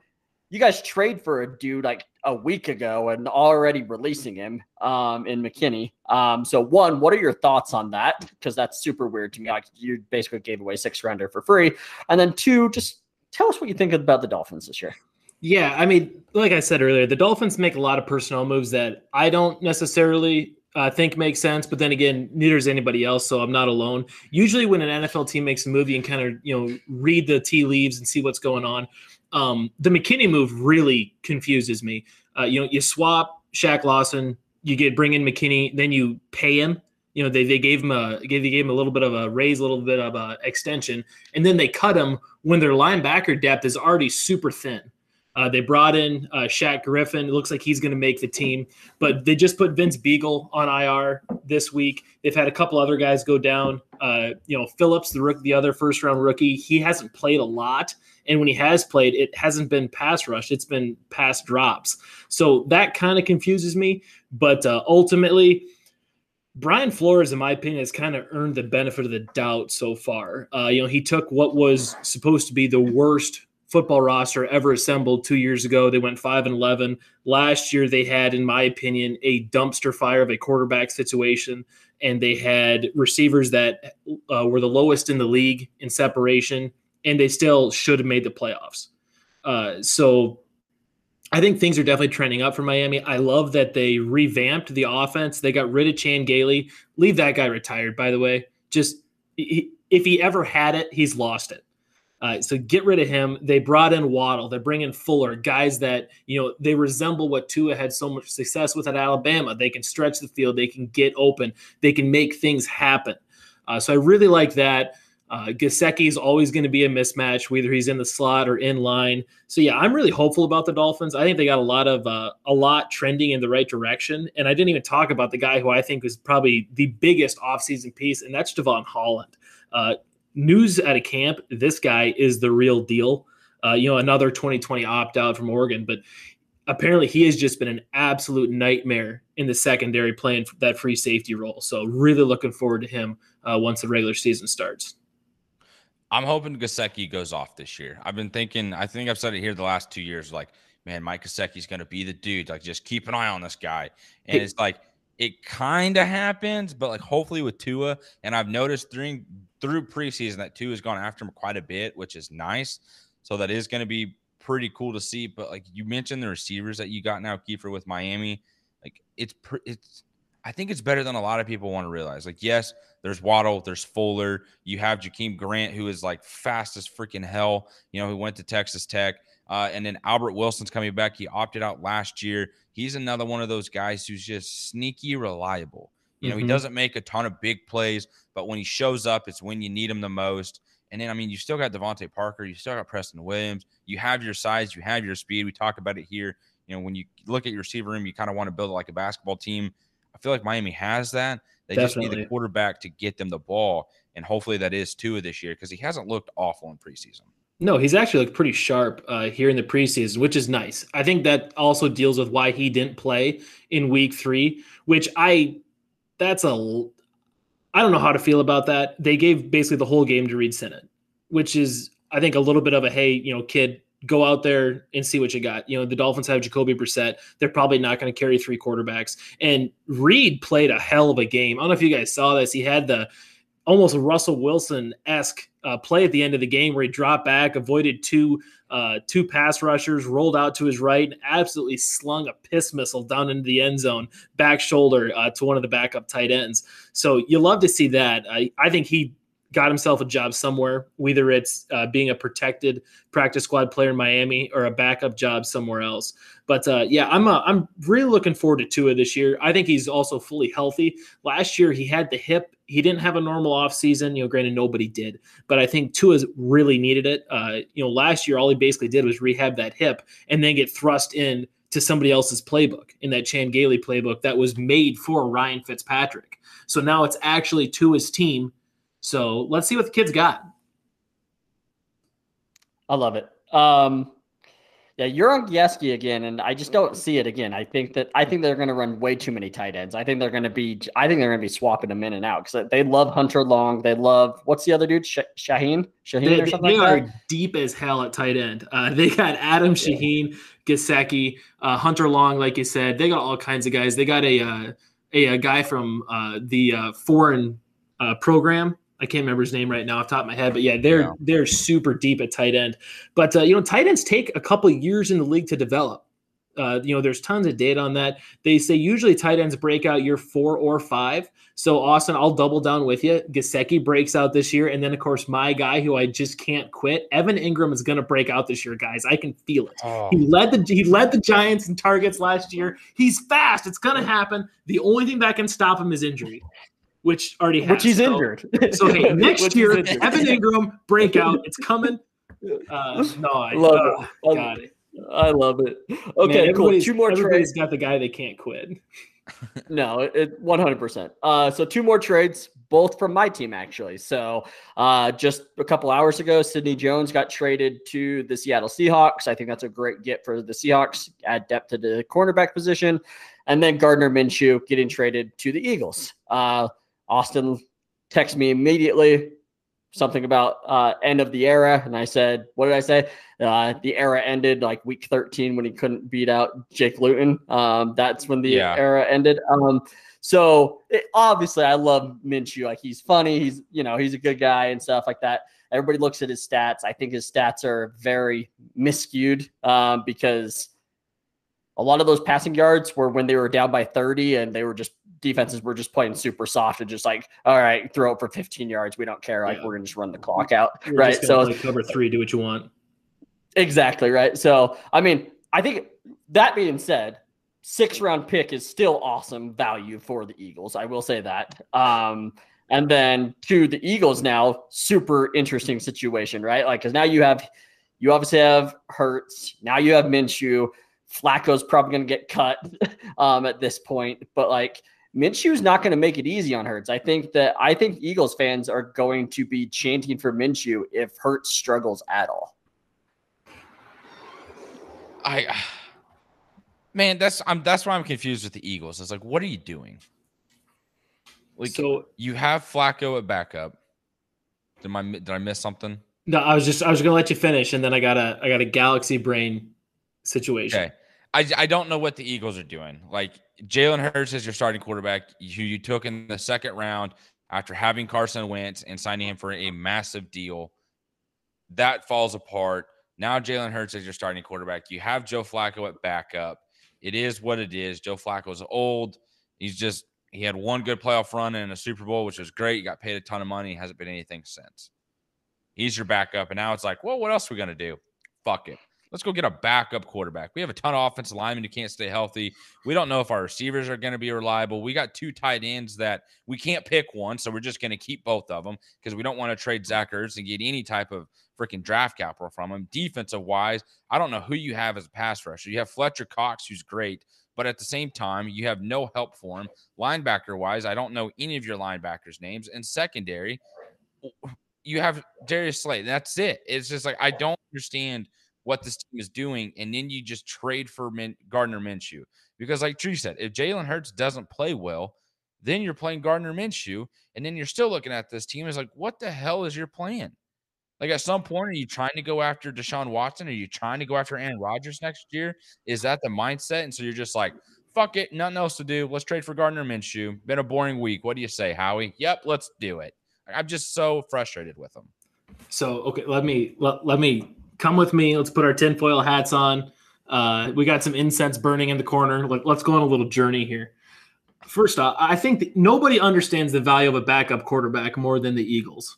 you guys trade for a dude like a week ago and already releasing him um, in McKinney. Um, so one, what are your thoughts on that? Because that's super weird to me. Like you basically gave away six rounder for free. And then two, just tell us what you think about the Dolphins this year. Yeah, I mean, like I said earlier, the Dolphins make a lot of personnel moves that I don't necessarily uh, think make sense. But then again, neither does anybody else, so I'm not alone. Usually, when an NFL team makes a you can kind of you know read the tea leaves and see what's going on. Um, the McKinney move really confuses me. Uh, you know, you swap Shaq Lawson, you get bring in McKinney, then you pay him. You know, they, they gave him a gave gave him a little bit of a raise, a little bit of a extension, and then they cut him when their linebacker depth is already super thin. Uh, they brought in uh, Shaq Griffin. It looks like he's going to make the team, but they just put Vince Biegel on IR this week. They've had a couple other guys go down. Uh, you know, Phillips, the rook, the other first round rookie, he hasn't played a lot, and when he has played, it hasn't been pass rush; it's been pass drops. So that kind of confuses me. But uh, ultimately, Brian Flores, in my opinion, has kind of earned the benefit of the doubt so far. Uh, you know, he took what was supposed to be the worst football roster ever assembled two years ago. They went five and eleven. Last year, they had, in my opinion, a dumpster fire of a quarterback situation, and they had receivers that uh, were the lowest in the league in separation, and they still should have made the playoffs. Uh, so. I think things are definitely trending up for Miami. I love that they revamped the offense. They got rid of Chan Gailey. Leave that guy retired, by the way. Just he, if he ever had it, he's lost it. Uh, so get rid of him. They brought in Waddle. They bring in Fuller, guys that you know they resemble what Tua had so much success with at Alabama. They can stretch the field. They can get open. They can make things happen. Uh, so I really like that. Uh, Gesicki is always going to be a mismatch, whether he's in the slot or in line. So yeah, I'm really hopeful about the Dolphins. I think they got a lot of uh, a lot trending in the right direction. And I didn't even talk about the guy who I think is probably the biggest offseason piece, and that's Jevon Holland. Uh, news at a camp, this guy is the real deal. Uh, you know, another 2020 opt out from Oregon, but apparently he has just been an absolute nightmare in the secondary playing that free safety role. So really looking forward to him uh, once the regular season starts. I'm hoping Gesicki goes off this year. I've been thinking, I think I've said it here the last two years, like, man, Mike Gesicki's going to be the dude. Like, just keep an eye on this guy. And it's like, it kind of happens, but like hopefully with Tua, and I've noticed during through preseason that Tua has gone after him quite a bit, which is nice. So that is going to be pretty cool to see. But like you mentioned, the receivers that you got now, Kiefer with Miami, like it's it's. I think it's better than a lot of people want to realize. Like, yes, there's Waddle, there's Fuller, you have Jakeem Grant, who is like fast as freaking hell. You know, who went to Texas Tech. Uh, and then Albert Wilson's coming back. He opted out last year. He's another one of those guys who's just sneaky reliable. You know, mm-hmm. he doesn't make a ton of big plays, but when he shows up, it's when you need him the most. And then, I mean, you still got DeVante Parker, you still got Preston Williams, you have your size, you have your speed. We talk about it here. You know, when you look at your receiver room, you kind of want to build it like a basketball team. I feel like Miami has that. They Definitely. just need the quarterback to get them the ball. And hopefully that is Tua this year because he hasn't looked awful in preseason. No, he's actually looked pretty sharp uh, here in the preseason, which is nice. I think that also deals with why he didn't play in week three, which I, that's a, I don't know how to feel about that. They gave basically the whole game to Reid Sinnett, which is, I think, a little bit of a, hey, you know, kid, go out there and see what you got. You know, the Dolphins have Jacoby Brissett. They're probably not going to carry three quarterbacks. And Reid played a hell of a game. I don't know if you guys saw this. He had the, almost Russell Wilson esque uh, play at the end of the game where he dropped back, avoided two uh, two pass rushers, rolled out to his right, and absolutely slung a piss missile down into the end zone, back shoulder uh, to one of the backup tight ends. So you love to see that. I, I think he got himself a job somewhere, whether it's uh, being a protected practice squad player in Miami or a backup job somewhere else. But uh, yeah, I'm uh, I'm really looking forward to Tua this year. I think he's also fully healthy. Last year he had the hip. He didn't have a normal offseason. You know, granted nobody did, but I think Tua's really needed it. Uh, you know, last year all he basically did was rehab that hip and then get thrust in to somebody else's playbook in that Chan Gailey playbook that was made for Ryan Fitzpatrick. So now it's actually Tua's team. So let's see what the kids got. I love it. Um, yeah, you're on Gesicki again, and I just don't see it again. I think that I think they're going to run way too many tight ends. I think they're going to be. I think they're going to be swapping them in and out because they love Hunter Long. They love what's the other dude? Sh- Shaheen, Shaheen They, or something they like are that. deep as hell at tight end. Uh, they got Adam Shaheen, Gesicki, uh, Hunter Long, like you said. They got all kinds of guys. They got a uh, a, a guy from uh, the uh, foreign uh, program. I can't remember his name right now off the top of my head, but yeah, they're Yeah. they're super deep at tight end. But uh, you know, tight ends take a couple years in the league to develop. Uh, you know, there's tons of data on that. They say usually tight ends break out year four or five. So Austin, I'll double down with you. Gesicki breaks out this year, and then of course my guy who I just can't quit, Evan Engram is going to break out this year, guys. I can feel it. Oh, He led the he led the Giants in targets last year. He's fast. It's going to happen. The only thing that can stop him is injury, which already has. Which he's So- injured. [LAUGHS] So hey, [LAUGHS] next year. Evan Engram breakout. It's coming. [LAUGHS] Uh, no, I Love oh, it. God. I love it. Man, Okay, cool. Two more Everybody's trades. got the guy they can't quit. No, it one hundred percent. Uh, so two more trades, both from my team actually. So, uh, just a couple hours ago, Sidney Jones got traded to the Seattle Seahawks. I think that's a great get for the Seahawks. Add depth to the cornerback position, and then Gardner Minshew getting traded to the Eagles. Uh, Austin texted me immediately something about uh, end of the era, and I said, "What did I say?" Uh, the era ended like week 13 when he couldn't beat out Jake Luton. Um, that's when the Yeah. era ended. Um, so it, obviously, I love Minshew. Like he's funny. He's you know he's a good guy and stuff like that. Everybody looks at his stats. I think his stats are very miscued um, because a lot of those passing yards were when they were down by 30 and they were just defenses were just playing super soft and just like, all right, throw it for 15 yards. We don't care. Like Yeah. we're gonna just run the clock out. We're right. So cover three, do what you want. exactly right. So I mean, I think that being said, six round pick is still awesome value for the Eagles. I will say that. Um, and then to the Eagles now, super interesting situation, right? Like, because now you have, you obviously have Hurts. Now you have Minshew. Flacco's probably going to get cut [LAUGHS] um, at this point, but like Minshew's not going to make it easy on Hurts. I think that I think Eagles fans are going to be chanting for Minshew if Hurts struggles at all. I man, that's I'm that's why I'm confused with the Eagles. It's like, what are you doing? Like, so you have Flacco at backup. Did my did I miss something? no, I was just I was gonna let you finish, and then I got a I got a galaxy brain situation. Okay. I, I don't know what the Eagles are doing. Like Jalen Hurts is your starting quarterback, who you took in the second round after having Carson Wentz and signing him for a massive deal. That falls apart. Now Jalen Hurts is your starting quarterback. You have Joe Flacco at backup. It is what it is. Joe Flacco's old. He's just he had one good playoff run in a Super Bowl, which was great. He got paid a ton of money. He hasn't been anything since. He's your backup, and now it's like, well, what else are we gonna do? Fuck it. Let's go get a backup quarterback. We have a ton of offensive linemen who can't stay healthy. We don't know if our receivers are going to be reliable. We got two tight ends that we can't pick one, so we're just going to keep both of them because we don't want to trade Zach Ertz and get any type of freaking draft capital from him. Defensive wise, I don't know who you have as a pass rusher. You have Fletcher Cox, who's great, but at the same time, you have no help for him. Linebacker wise, I don't know any of your linebackers' names. And secondary, you have Darius Slay. That's it. It's just like I don't understand what this team is doing, and then you just trade for Min- Gardner Minshew because, like Tree said, if Jalen Hurts doesn't play well, then you're playing Gardner Minshew, and then you're still looking at this team as like, what the hell is your plan? Like at some point, are you trying to go after Deshaun Watson? Are you trying to go after Aaron Rodgers next year? Is that the mindset? And so you're just like, fuck it, nothing else to do. Let's trade for Gardner Minshew. Been a boring week. What do you say, Howie? Yep, let's do it. I'm just so frustrated with them. So okay, let me let, let me come with me. Let's put our tinfoil hats on. Uh, we got some incense burning in the corner. Let, let's go on a little journey here. First off, I think nobody understands the value of a backup quarterback more than the Eagles.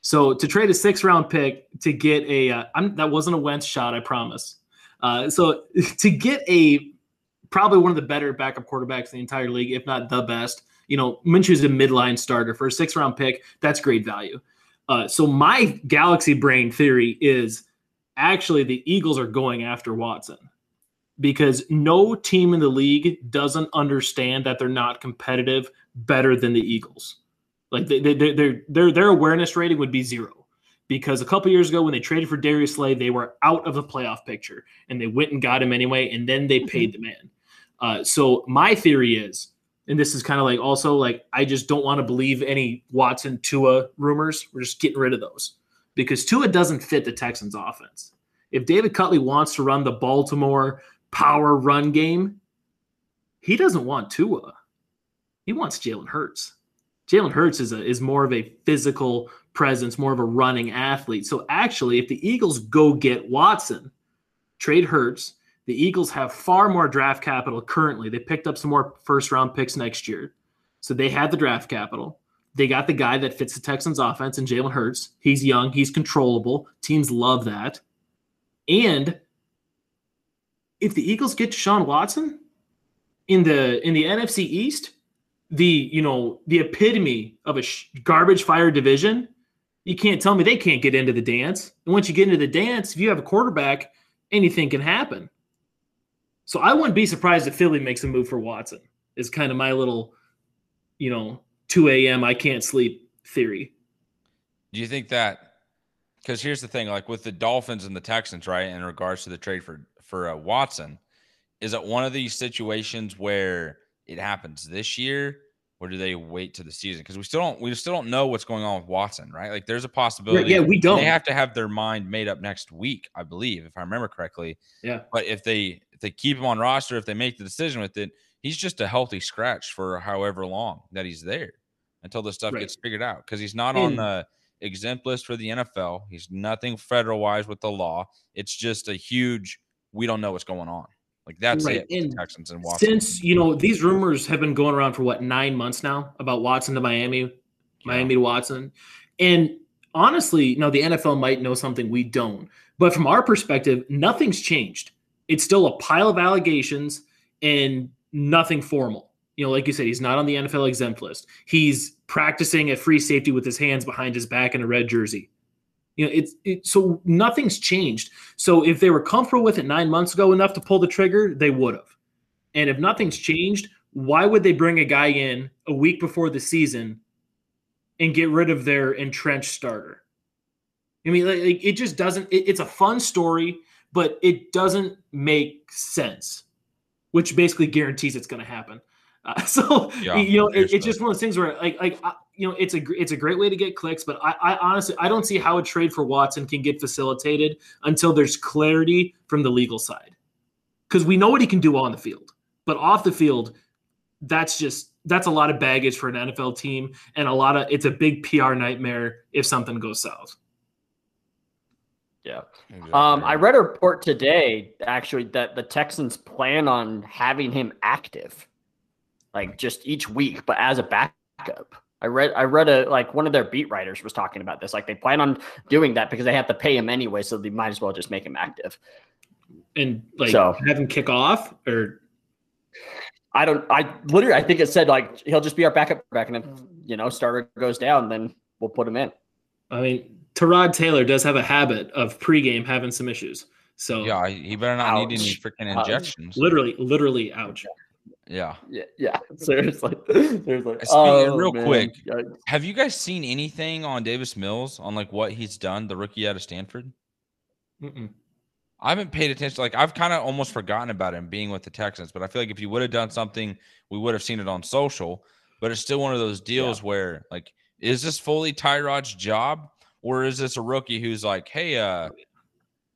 So to trade a six round pick to get a uh, that wasn't a Wentz shot, I promise. Uh, so [LAUGHS] to get a probably one of the better backup quarterbacks in the entire league, if not the best. You know, Minshew's a midline starter for a six round pick. That's great value. Uh, so my galaxy brain theory is actually the Eagles are going after Watson because no team in the league doesn't understand that they're not competitive better than the Eagles. Like they, they, they, their their awareness rating would be zero because a couple years ago when they traded for Darius Slay, they were out of the playoff picture and they went and got him anyway, and then they paid the man. Uh, so my theory is, and this is kind of like also like I just don't want to believe any Watson Tua rumors. We're just getting rid of those because Tua doesn't fit the Texans offense. If David Culley wants to run the Baltimore power run game, he doesn't want Tua. He wants Jalen Hurts. Jalen Hurts is a, is more of a physical presence, more of a running athlete. So actually, if the Eagles go get Watson, trade Hurts, the Eagles have far more draft capital currently. They picked up some more first round picks next year. So they had the draft capital. They got the guy that fits the Texans offense and Jalen Hurts. He's young, he's controllable. Teams love that. And if the Eagles get Sean Watson in the in the NFC East, the you know the epitome of a sh- garbage fire division, you can't tell me they can't get into the dance. And once you get into the dance, if you have a quarterback, anything can happen. So I wouldn't be surprised if Philly makes a move for Watson. Is kind of my little, you know, 2 a.m. I can't sleep theory. Do you think that? Because here's the thing, like with the Dolphins and the Texans, right? In regards to the trade for for uh, Watson, is it one of these situations where it happens this year, or do they wait to the season? Because we still don't we still don't know what's going on with Watson, right? Like there's a possibility. Yeah, we don't. They have to have their mind made up next week, I believe, if I remember correctly. Yeah. But if they if they keep him on roster, if they make the decision with it, he's just a healthy scratch for however long that he's there until the stuff Right. gets figured out. Because he's not on hmm. the exempt list for the NFL. He's nothing federal wise with the law. It's just a huge. We don't know what's going on. Like that's Right, it. and Texans and Watson. Since you know these rumors have been going around for what nine months now about Watson to Miami, Miami to Watson, and honestly, you know the NFL might know something we don't. But from our perspective, nothing's changed. It's still a pile of allegations and nothing formal. You know, like you said, he's not on the NFL exempt list. He's practicing at free safety with his hands behind his back in a red jersey. You know, it's it, so nothing's changed. So if they were comfortable with it nine months ago enough to pull the trigger, they would have. And if nothing's changed, why would they bring a guy in a week before the season and get rid of their entrenched starter? I mean, like, it just doesn't. It, it's a fun story, but it doesn't make sense, which basically guarantees it's going to happen. Uh, [LAUGHS] so Yeah, you know, it, it's just one of those things where, like, like uh, you know, it's a it's a great way to get clicks, but I, I honestly I don't see how a trade for Watson can get facilitated until there's clarity from the legal side, because we know what he can do on the field, but off the field, that's just that's a lot of baggage for an NFL team, and a lot of it's a big PR nightmare if something goes south. Yeah. Exactly. Um, I read a report today actually that the Texans plan on having him active, like just each week, but as a backup. I read I read a like one of their beat writers was talking about this. Like they plan on doing that because they have to pay him anyway, so they might as well just make him active. and like So- have him kick off or I don't I literally I think it said like he'll just be our backup back and if you know starter goes down, then we'll put him in. I mean Tyrod Taylor does have a habit of pregame having some issues. So yeah, he better not need any freaking Ouch. injections. literally, literally ouch. Yeah. Yeah, yeah. [LAUGHS] Seriously. Seriously. Speaking- Oh, real man. quick, Yikes. Have you guys seen anything on Davis Mills on like what he's done, the rookie out of Stanford? Mm-mm. I haven't paid attention. Like I've kind of almost forgotten about him being with the Texans, but I feel like if you would have done something, we would have seen it on social. But it's still one of those deals where like, is this fully Tyrod's job, or is this a rookie who's like, hey, uh,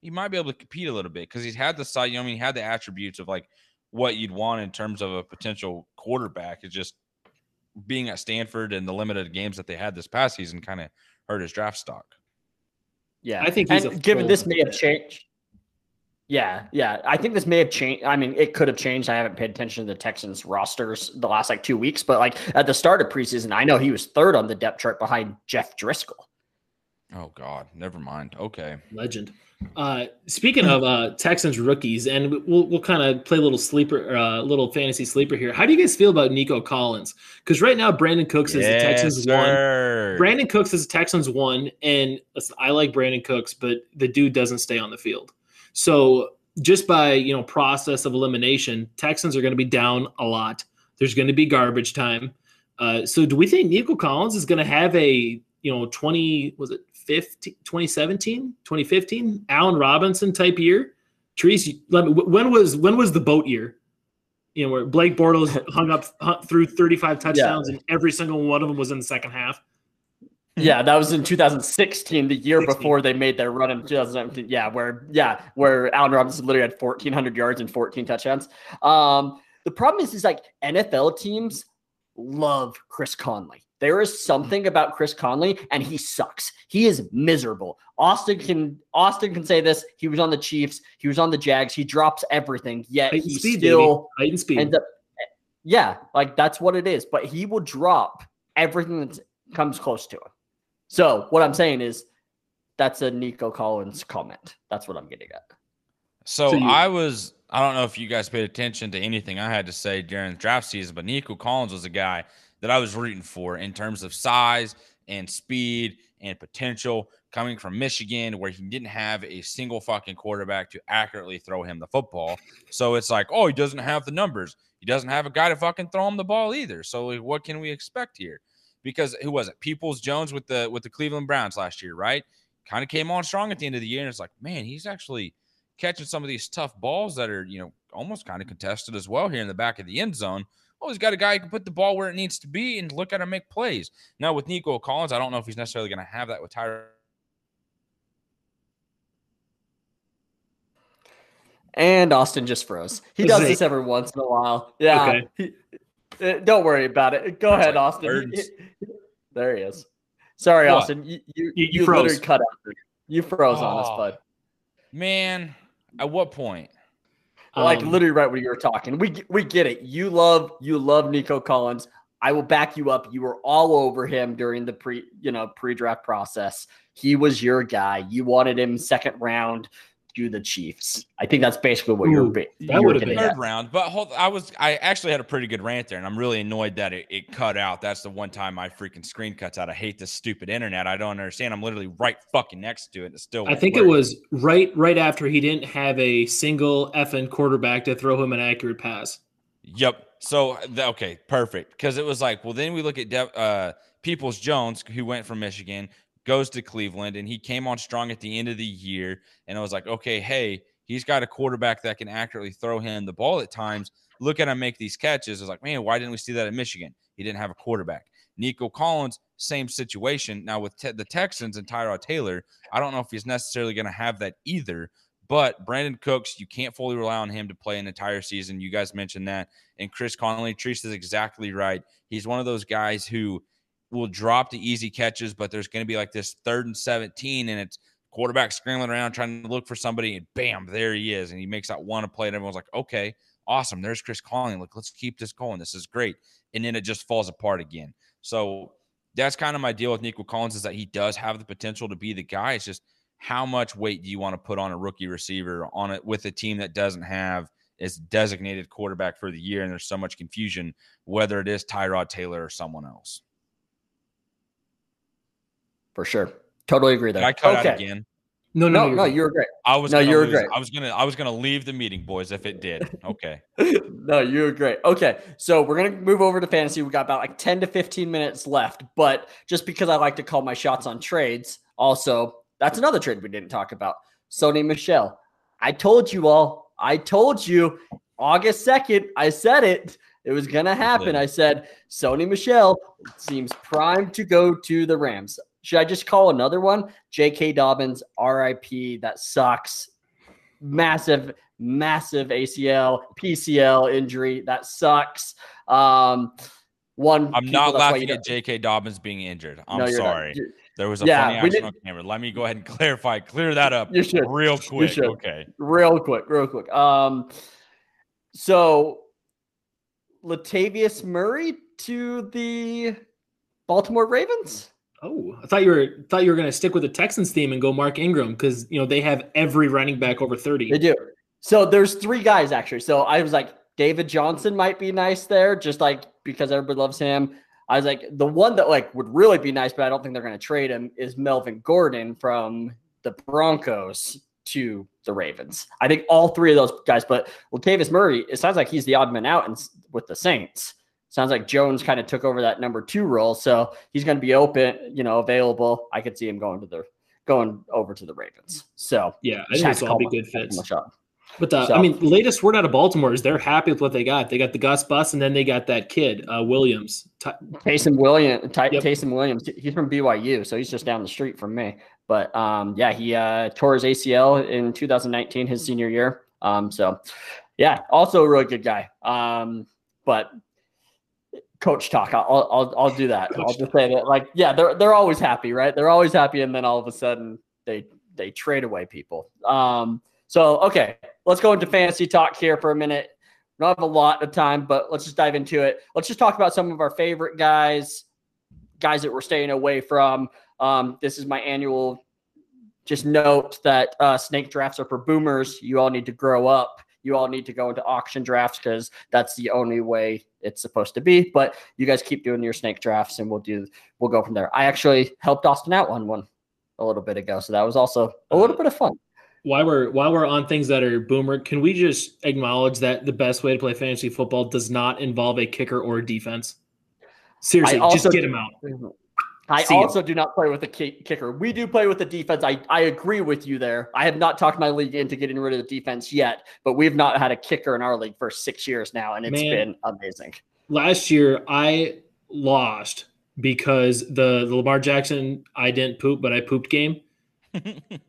he might be able to compete a little bit because he's had the side, you know, I mean, he had the attributes of like what you'd want in terms of a potential quarterback. It's just being at Stanford and the limited games that they had this past season kind of hurt his draft stock. Yeah, I think he's and given this may have changed. Yeah, yeah, I think this may have changed. I mean, it could have changed. I haven't paid attention to the Texans rosters the last like two weeks, but like at the start of preseason, I know he was third on the depth chart behind Jeff Driskel. Oh God, never mind. Okay. Legend. Uh, speaking of uh, Texans rookies, and we'll we'll kind of play a little sleeper, uh, little fantasy sleeper here. How do you guys feel about Nico Collins? Because right now Brandin Cooks is the Texans one. Brandin Cooks is the Texans one, and listen, I like Brandin Cooks, but the dude doesn't stay on the field. So just by you know process of elimination, Texans are going to be down a lot. There's going to be garbage time. Uh, so do we think Nico Collins is going to have a you know 20 was it 15, 2017 2015 Allen Robinson type year? Treese, when was when was the boat year? You know where Blake Bortles [LAUGHS] hung up hung through 35 touchdowns yeah. and every single one of them was in the second half. Yeah, that was in 2016, the year 16. before they made their run in 2017. Yeah, where yeah, where Allen Robinson literally had 1,400 yards and 14 touchdowns. Um, the problem is, is like NFL teams love Chris Conley. There is something about Chris Conley, and he sucks. He is miserable. Austin can Austin can say this. He was on the Chiefs. He was on the Jags. He drops everything, yet he still baby. speed. Ends up, yeah, like that's what it is. But he will drop everything that comes close to him. So what I'm saying is that's a Nico Collins comment. That's what I'm getting at. So, so you, I was I don't know if you guys paid attention to anything I had to say during the draft season, but Nico Collins was a guy that I was rooting for in terms of size and speed and potential coming from Michigan, where he didn't have a single fucking quarterback to accurately throw him the football. So it's like, oh, he doesn't have the numbers. He doesn't have a guy to fucking throw him the ball either. So like, what can we expect here? Because who was it? Peoples Jones with the with the Cleveland Browns last year, right? Kind of came on strong at the end of the year, and it's like, man, he's actually catching some of these tough balls that are, you know, almost kind of contested as well here in the back of the end zone. Oh, he's got a guy who can put the ball where it needs to be and look at him make plays. Now with Nico Collins, I don't know if he's necessarily going to have that with Tyler. And Austin just froze. He does this every once in a while. Yeah. Okay. He, uh, don't worry about it. Go That's ahead, like Austin. there he is. Sorry, what? Austin. You you, you, you literally cut out. You froze oh. on us, bud. Man, at what point? Like um, literally right when you were talking. We we get it. You love you love Nico Collins. I will back you up. You were all over him during the pre, you know, pre-draft process. He was your guy. You wanted him second round to the Chiefs. I think that's basically what Ooh, you're. That would have been third round, but hold, I was I actually had a pretty good rant there, and I'm really annoyed that it, it cut out. That's the one time my freaking screen cuts out. I hate this stupid internet. I don't understand. I'm literally right fucking next to it. It's still. I think work. it was right right after he didn't have a single effing quarterback to throw him an accurate pass. Yep. So okay, perfect. Because it was like, well, then we look at De- uh, Peoples Jones, who went from Michigan goes to Cleveland and he came on strong at the end of the year. And I was like, okay, hey, he's got a quarterback that can accurately throw him the ball at times. Look at him make these catches. I was like, man, why didn't we see that in Michigan? He didn't have a quarterback. Nico Collins, same situation. Now with te- the Texans and Tyrod Taylor, I don't know if he's necessarily going to have that either. But Brandin Cooks, you can't fully rely on him to play an entire season. You guys mentioned that. And Chris Conley, Treese is exactly right. He's one of those guys who will drop the easy catches, but there's going to be like this third and 17, and it's quarterback scrambling around trying to look for somebody, and bam, there he is. And he makes that one play, and everyone's like, okay, awesome. There's Chris Conley. Look, let's keep this going. This is great. And then it just falls apart again. So that's kind of my deal with Nico Collins is that he does have the potential to be the guy. It's just how much weight do you want to put on a rookie receiver on it with a team that doesn't have its designated quarterback for the year, and there's so much confusion whether it is Tyrod Taylor or someone else for sure. Totally agree there. I cut okay. out again. No, no, no, no, you were great. I was no, you were great. I was gonna, I was gonna leave the meeting, boys, if it did. [LAUGHS] Okay. no, you're great. Okay, so we're gonna move over to fantasy. We got about like ten to fifteen minutes left, but just because I like to call my shots on trades, also that's another trade we didn't talk about. Sony Michel. I told you all. I told you August second. I said it. It was gonna happen. I said Sony Michel seems primed to go to the Rams. Should I just call another one? J.K. Dobbins, RIP. That sucks. Massive, massive ACL, PCL injury. That sucks. Um, one. I'm not laughing at J.K. Dobbins being injured. I'm no, sorry. There was a yeah, funny action on camera. Let me go ahead and clarify, clear that up you should. real quick. Okay. Real quick, real quick. Um, so Latavius Murray to the Baltimore Ravens. Oh, I thought you were thought you were going to stick with the Texans theme and go Mark Ingram because you know they have every running back over thirty. They do. So there's three guys actually. So I was like, David Johnson might be nice there, just like because everybody loves him. I was like, the one that like would really be nice, but I don't think they're going to trade him is Melvin Gordon from the Broncos to the Ravens. I think all three of those guys, but Latavius Murray, it sounds like he's the odd man out in, with the Saints. Sounds like Jones kind of took over that number two role, so he's going to be open, you know, available. I could see him going to the going over to the Ravens. So yeah, I think this all be good fits. But the, So- I mean, latest word out of Baltimore is they're happy with what they got. They got the Gus Bus, and then they got that kid uh, Williams. Ty- Ty'Son Williams, Ty- Yep. Ty'Son Williams, he's from BYU, so he's just down the street from me. But um, yeah, he uh, tore his ACL in 2019, his senior year. Um, so yeah, also a really good guy. Um, but coach talk, I'll I'll, I'll do that. I'll Coach just say that, like, yeah, they're they're always happy, right? They're always happy, and then all of a sudden they they trade away people. Um, so okay, let's go into fantasy talk here for a minute. We don't have a lot of time, but let's just dive into it. Let's just talk about some of our favorite guys, guys that we're staying away from. Um, this is my annual. Just note that uh, snake drafts are for boomers. You all need to grow up. You all need to go into auction drafts because that's the only way it's supposed to be. But you guys keep doing your snake drafts, and we'll do. We'll go from there. I actually helped Austin out on one a little bit ago, so that was also a little bit of fun. while we're while we're on things that are boomer, can we just acknowledge that the best way to play fantasy football does not involve a kicker or a defense? Seriously, also- just get him out. I See ya. also do not play with a kicker. We do play with the defense. I, I agree with you there. I have not talked my league into getting rid of the defense yet, but we've not had a kicker in our league for six years now, and it's Man. been amazing. Last year, I lost because the, the Lamar Jackson I didn't poop, but I pooped game. [LAUGHS]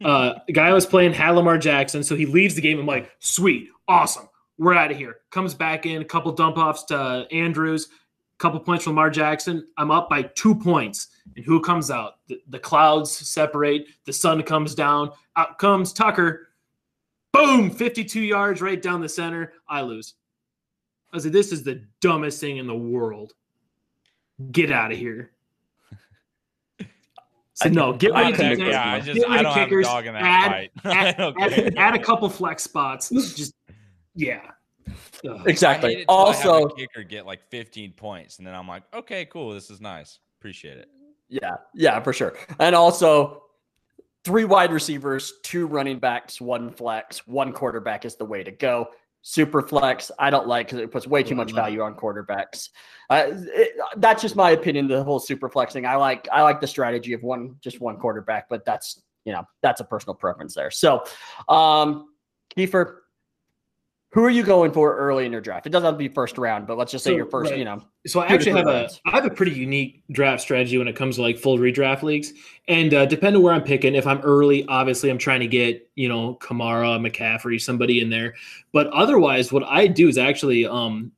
Uh, the guy I was playing had Lamar Jackson, so he leaves the game. I'm like, sweet, awesome, we're out of here. Comes back in, a couple dump offs to Andrews, couple points from Lamar Jackson. I'm up by two points, and who comes out? The, the clouds separate, the sun comes down. Out comes Tucker. Boom, 52 yards right down the center. I lose. I was like, this is the dumbest thing in the world. Get out of here. [LAUGHS] So no, get I rid of couldn't defense. yeah, I just Get rid I of don't have a kickers, dog in that add- fight. [LAUGHS] I add, don't add, add a couple flex spots. Just yeah. Ugh. I Exactly. hate it till I have a Also, kicker get like 15 points, and then I'm like, okay, cool, this is nice, appreciate it. yeah, yeah, for sure. And also, three wide receivers, two running backs, one flex, one quarterback is the way to go. Super flex, I don't like because it puts way too much value on quarterbacks. Uh, it- that's just my opinion. The whole super flexing, I like. I like the strategy of one, just one quarterback, but that's you know that's a personal preference there. So, um, Kiefer, who are you going for early in your draft? It doesn't have to be first round, but let's just say So, your first. right. You know, So I actually have different a rounds. I have a pretty unique draft strategy when it comes to like full redraft leagues. And uh, depending where I'm picking, if I'm early, obviously I'm trying to get you know Kamara, McCaffrey, somebody in there. But otherwise, what I do is actually um,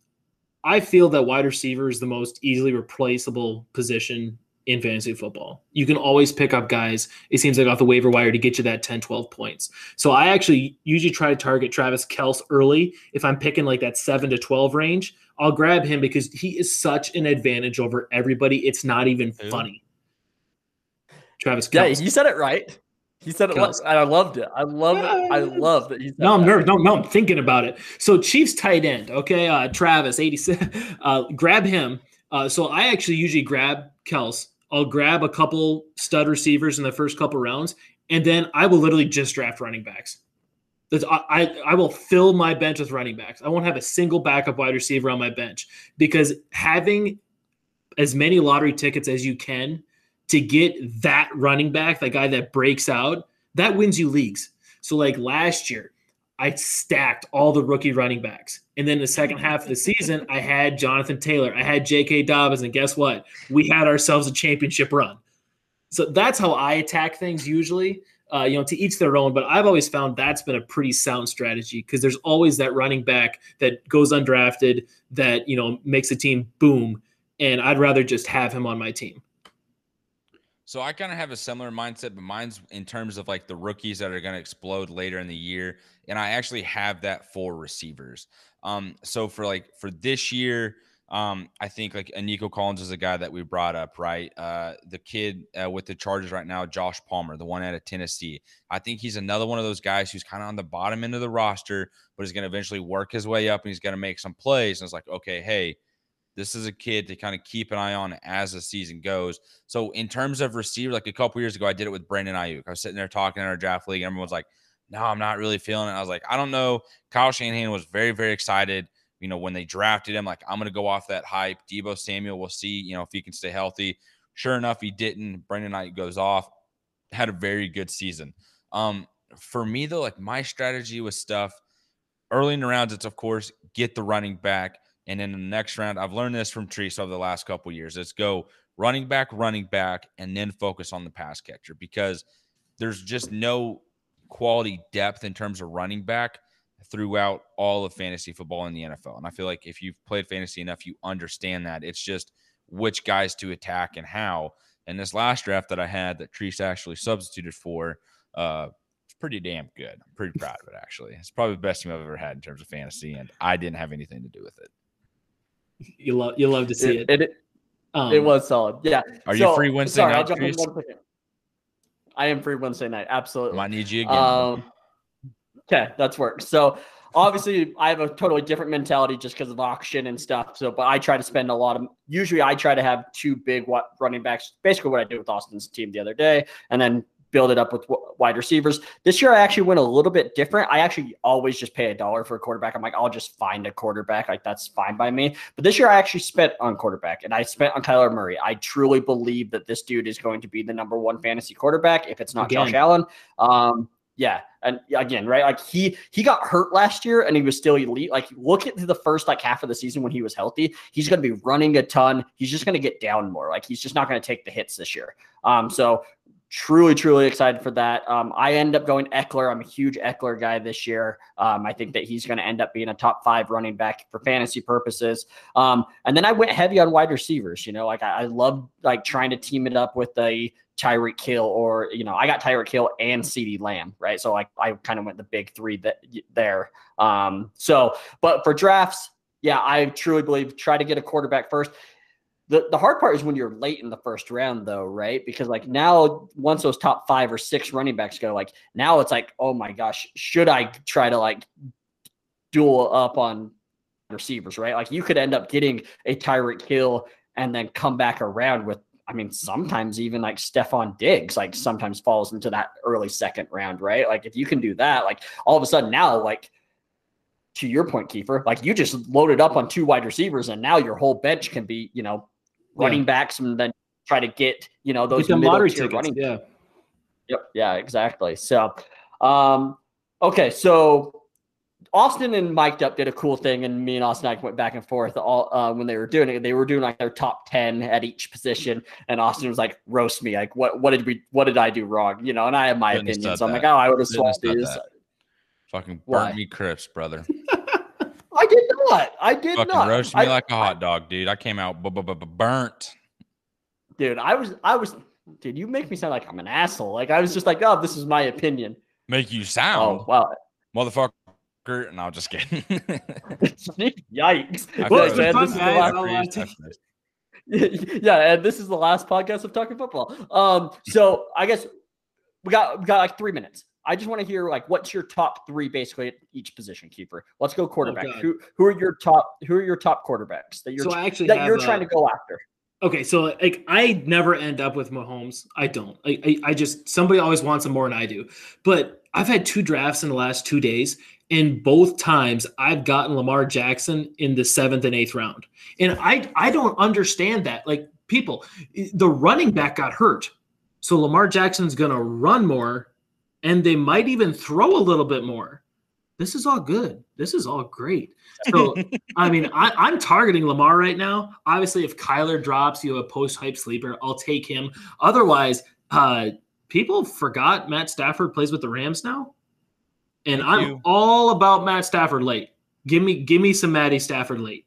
I feel that wide receiver is the most easily replaceable position in fantasy football. You can always pick up guys, it seems like off the waiver wire to get you that 10, 12 points. So I actually usually try to target Travis Kels early if I'm picking like that 7 to 12 range. I'll grab him because he is such an advantage over everybody. It's not even Who? funny. Travis yeah, you said it right. He said it, Kels. and I loved it. I love it. I love that he said No, I'm that. nervous. No, no, I'm thinking about it. So Chiefs tight end, okay, uh, Travis, 86. [LAUGHS] Uh, grab him. Uh, so I actually usually grab Kels. I'll grab a couple stud receivers in the first couple rounds, and then I will literally just draft running backs. I I will fill my bench with running backs. I won't have a single backup wide receiver on my bench because having as many lottery tickets as you can to get that running back, that guy that breaks out, that wins you leagues. So like last year, I stacked all the rookie running backs. And then the second half of the season, I had Jonathan Taylor, I had J.K. Dobbins, and guess what? We had ourselves a championship run. So that's how I attack things usually. Uh, you know, to each their own, but I've always found that's been a pretty sound strategy because there's always that running back that goes undrafted that you know makes a team boom, and I'd rather just have him on my team. So I kind of have a similar mindset, but mine's in terms of like the rookies that are going to explode later in the year, and I actually have that for receivers. Um, so for like for this year, Um, I think like Nico Collins is a guy that we brought up, right? Uh, the kid uh, with the Chargers right now, Josh Palmer, the one out of Tennessee. I think he's another one of those guys who's kind of on the bottom end of the roster, but is going to eventually work his way up and he's going to make some plays. And it's like, okay, hey, this is a kid to kind of keep an eye on as the season goes. So in terms of receiver, like a couple years ago, I did it with Brandon Aiyuk. I was sitting there talking in our draft league, and everyone's like, "No, I'm not really feeling it." I was like, "I don't know." Kyle Shanahan was very, very excited you know, when they drafted him, like I'm going to go off that hype. Deebo Samuel, we'll see, you know, if he can stay healthy. Sure enough, he didn't. Brandon Knight goes off, had a very good season. Um, for me though, like my strategy was stuff early in the rounds. It's of course get the running back, and in the next round, I've learned this from Treese over the last couple years. Let's go running back, running back, and then focus on the pass catcher because there's just no quality depth in terms of running back throughout all of fantasy football in the NFL. And I feel like if you've played fantasy enough, you understand that. It's just which guys to attack and how. And this last draft that I had that Treese actually substituted for, uh, it's pretty damn good. I'm pretty proud of it, actually. It's probably the best team I've ever had in terms of fantasy, and I didn't have anything to do with it. You love you love to see it. It, it, um, it was solid. Yeah. Are so, you free Wednesday sorry, night? I am free Wednesday night. Absolutely. Might need you again. Um, Okay, that's work. So obviously I have a totally different mentality just because of auction and stuff. So, but I try to spend a lot of. Usually, I try to have two big running backs. Basically, what I did with Austin's team the other day, and then build it up with wide receivers. This year, I actually went a little bit different. I actually always just pay a dollar for a quarterback. I'm like, I'll just find a quarterback. Like that's fine by me. But this year, I actually spent on quarterback, and I spent on Kyler Murray. I truly believe that this dude is going to be the number one fantasy quarterback if it's not Again. Josh Allen. Um, yeah, and again, right? Like he he got hurt last year and he was still elite. Like look at the first like half of the season when he was healthy. He's going to be running a ton. He's just going to get down more. Like he's just not going to take the hits this year. Um, so truly, truly excited for that. Um, I end up going Ekeler. I'm a huge Ekeler guy this year. Um, I think that he's going to end up being a top five running back for fantasy purposes. Um, and then I went heavy on wide receivers. You know, like I, I love like trying to team it up with a Tyreek Hill or you know I got Tyreek Hill and CeeDee Lamb right so like I kind of went the big three that there um so but for drafts yeah I truly believe try to get a quarterback first the the hard part is when you're late in the first round though right because like now once those top 5 or 6 running backs go like now it's like oh my gosh should I try to like duel up on receivers right like you could end up getting a Tyreek Hill and then come back around with I mean, sometimes even like Stefon Diggs, like sometimes falls into that early second round, right? Like if you can do that, like all of a sudden now, like to your point, Kiefer, like you just loaded up on two wide receivers, and now your whole bench can be, you know, running yeah. backs, and then try to get, you know, those lottery tickets. Running. Yeah. Yep. Yeah. Exactly. So, um, okay. So Austin and Mike Up did a cool thing, and me and Austin I went back and forth all uh, when they were doing it. They were doing like their top ten at each position, and Austin was like, "Roast me! Like, what? What did we? What did I do wrong? You know?" And I have my opinions. so I'm like, "Oh, I would have swapped these." Fucking burnt me crisp, brother. I did not. I did Fucking not. roast me I, like a hot dog, dude. I came out burnt. Dude, I was, I was, dude. You make me sound like I'm an asshole. Like I was just like, oh, this is my opinion. Make you sound? Oh, wow, motherfucker and I'll just get [LAUGHS] Yikes! Look, man, this is the last. [LAUGHS] yeah, and this is the last podcast of talking football. Um, so I guess we got we got like three minutes. I just want to hear like what's your top three basically at each position Kiefer. Let's go oh, quarterback. Oh, who who are your top who are your top quarterbacks that you're so actually that you're trying to uh, go after? Okay, so like I never end up with Mahomes. I don't. I, I, I just somebody always wants him more than I do. But I've had two drafts in the last two days, and both times I've gotten Lamar Jackson in the seventh and eighth round. And I I don't understand that. Like people, the running back got hurt. So Lamar Jackson's gonna run more, and they might even throw a little bit more. This is all good. This is all great. So, [LAUGHS] I mean, I, am targeting Lamar right now. Obviously, if Kyler drops, you have a post hype sleeper. I'll take him. Otherwise, uh, people forgot Matt Stafford plays with the Rams now, and Thank I'm you. all about Matt Stafford late. Give me, give me some Matty Stafford late.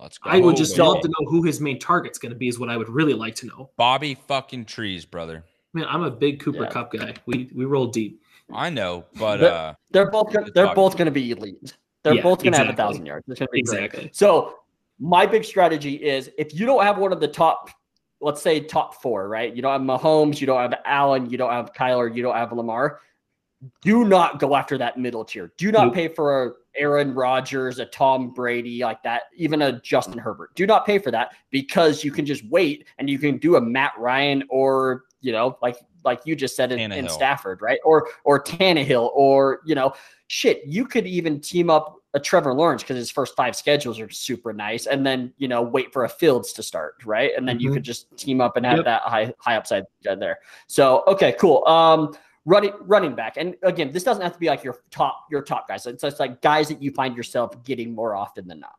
Let's go. I would just love to know who his main target's going to be. Is what I would really like to know. Bobby fucking trees, brother. Man, I'm a big Cooper yeah. Kupp guy. We we roll deep. I know, but they're, uh, they're both gonna, they're both going to be elite. They're yeah, both going to exactly. have a thousand yards. Going to be exactly. Great. So my big strategy is if you don't have one of the top, let's say top four, right? You don't have Mahomes, you don't have Allen, you don't have Kyler, you don't have Lamar. Do not go after that middle tier. Do not Nope. pay for a Aaron Rodgers, a Tom Brady like that, even a Justin Herbert. Do not pay for that because you can just wait and you can do a Matt Ryan or you know, like like you just said in, in Stafford, right? Or or Tannehill, or you know, shit. You could even team up a Trevor Lawrence because his first five schedules are super nice, and then you know wait for a Fields to start, right? And then you Mhm. could just team up and have Yep. that high high upside there. So okay, cool. Um, running running back, and again, this doesn't have to be like your top your top guys. So It's just like guys that you find yourself getting more often than not.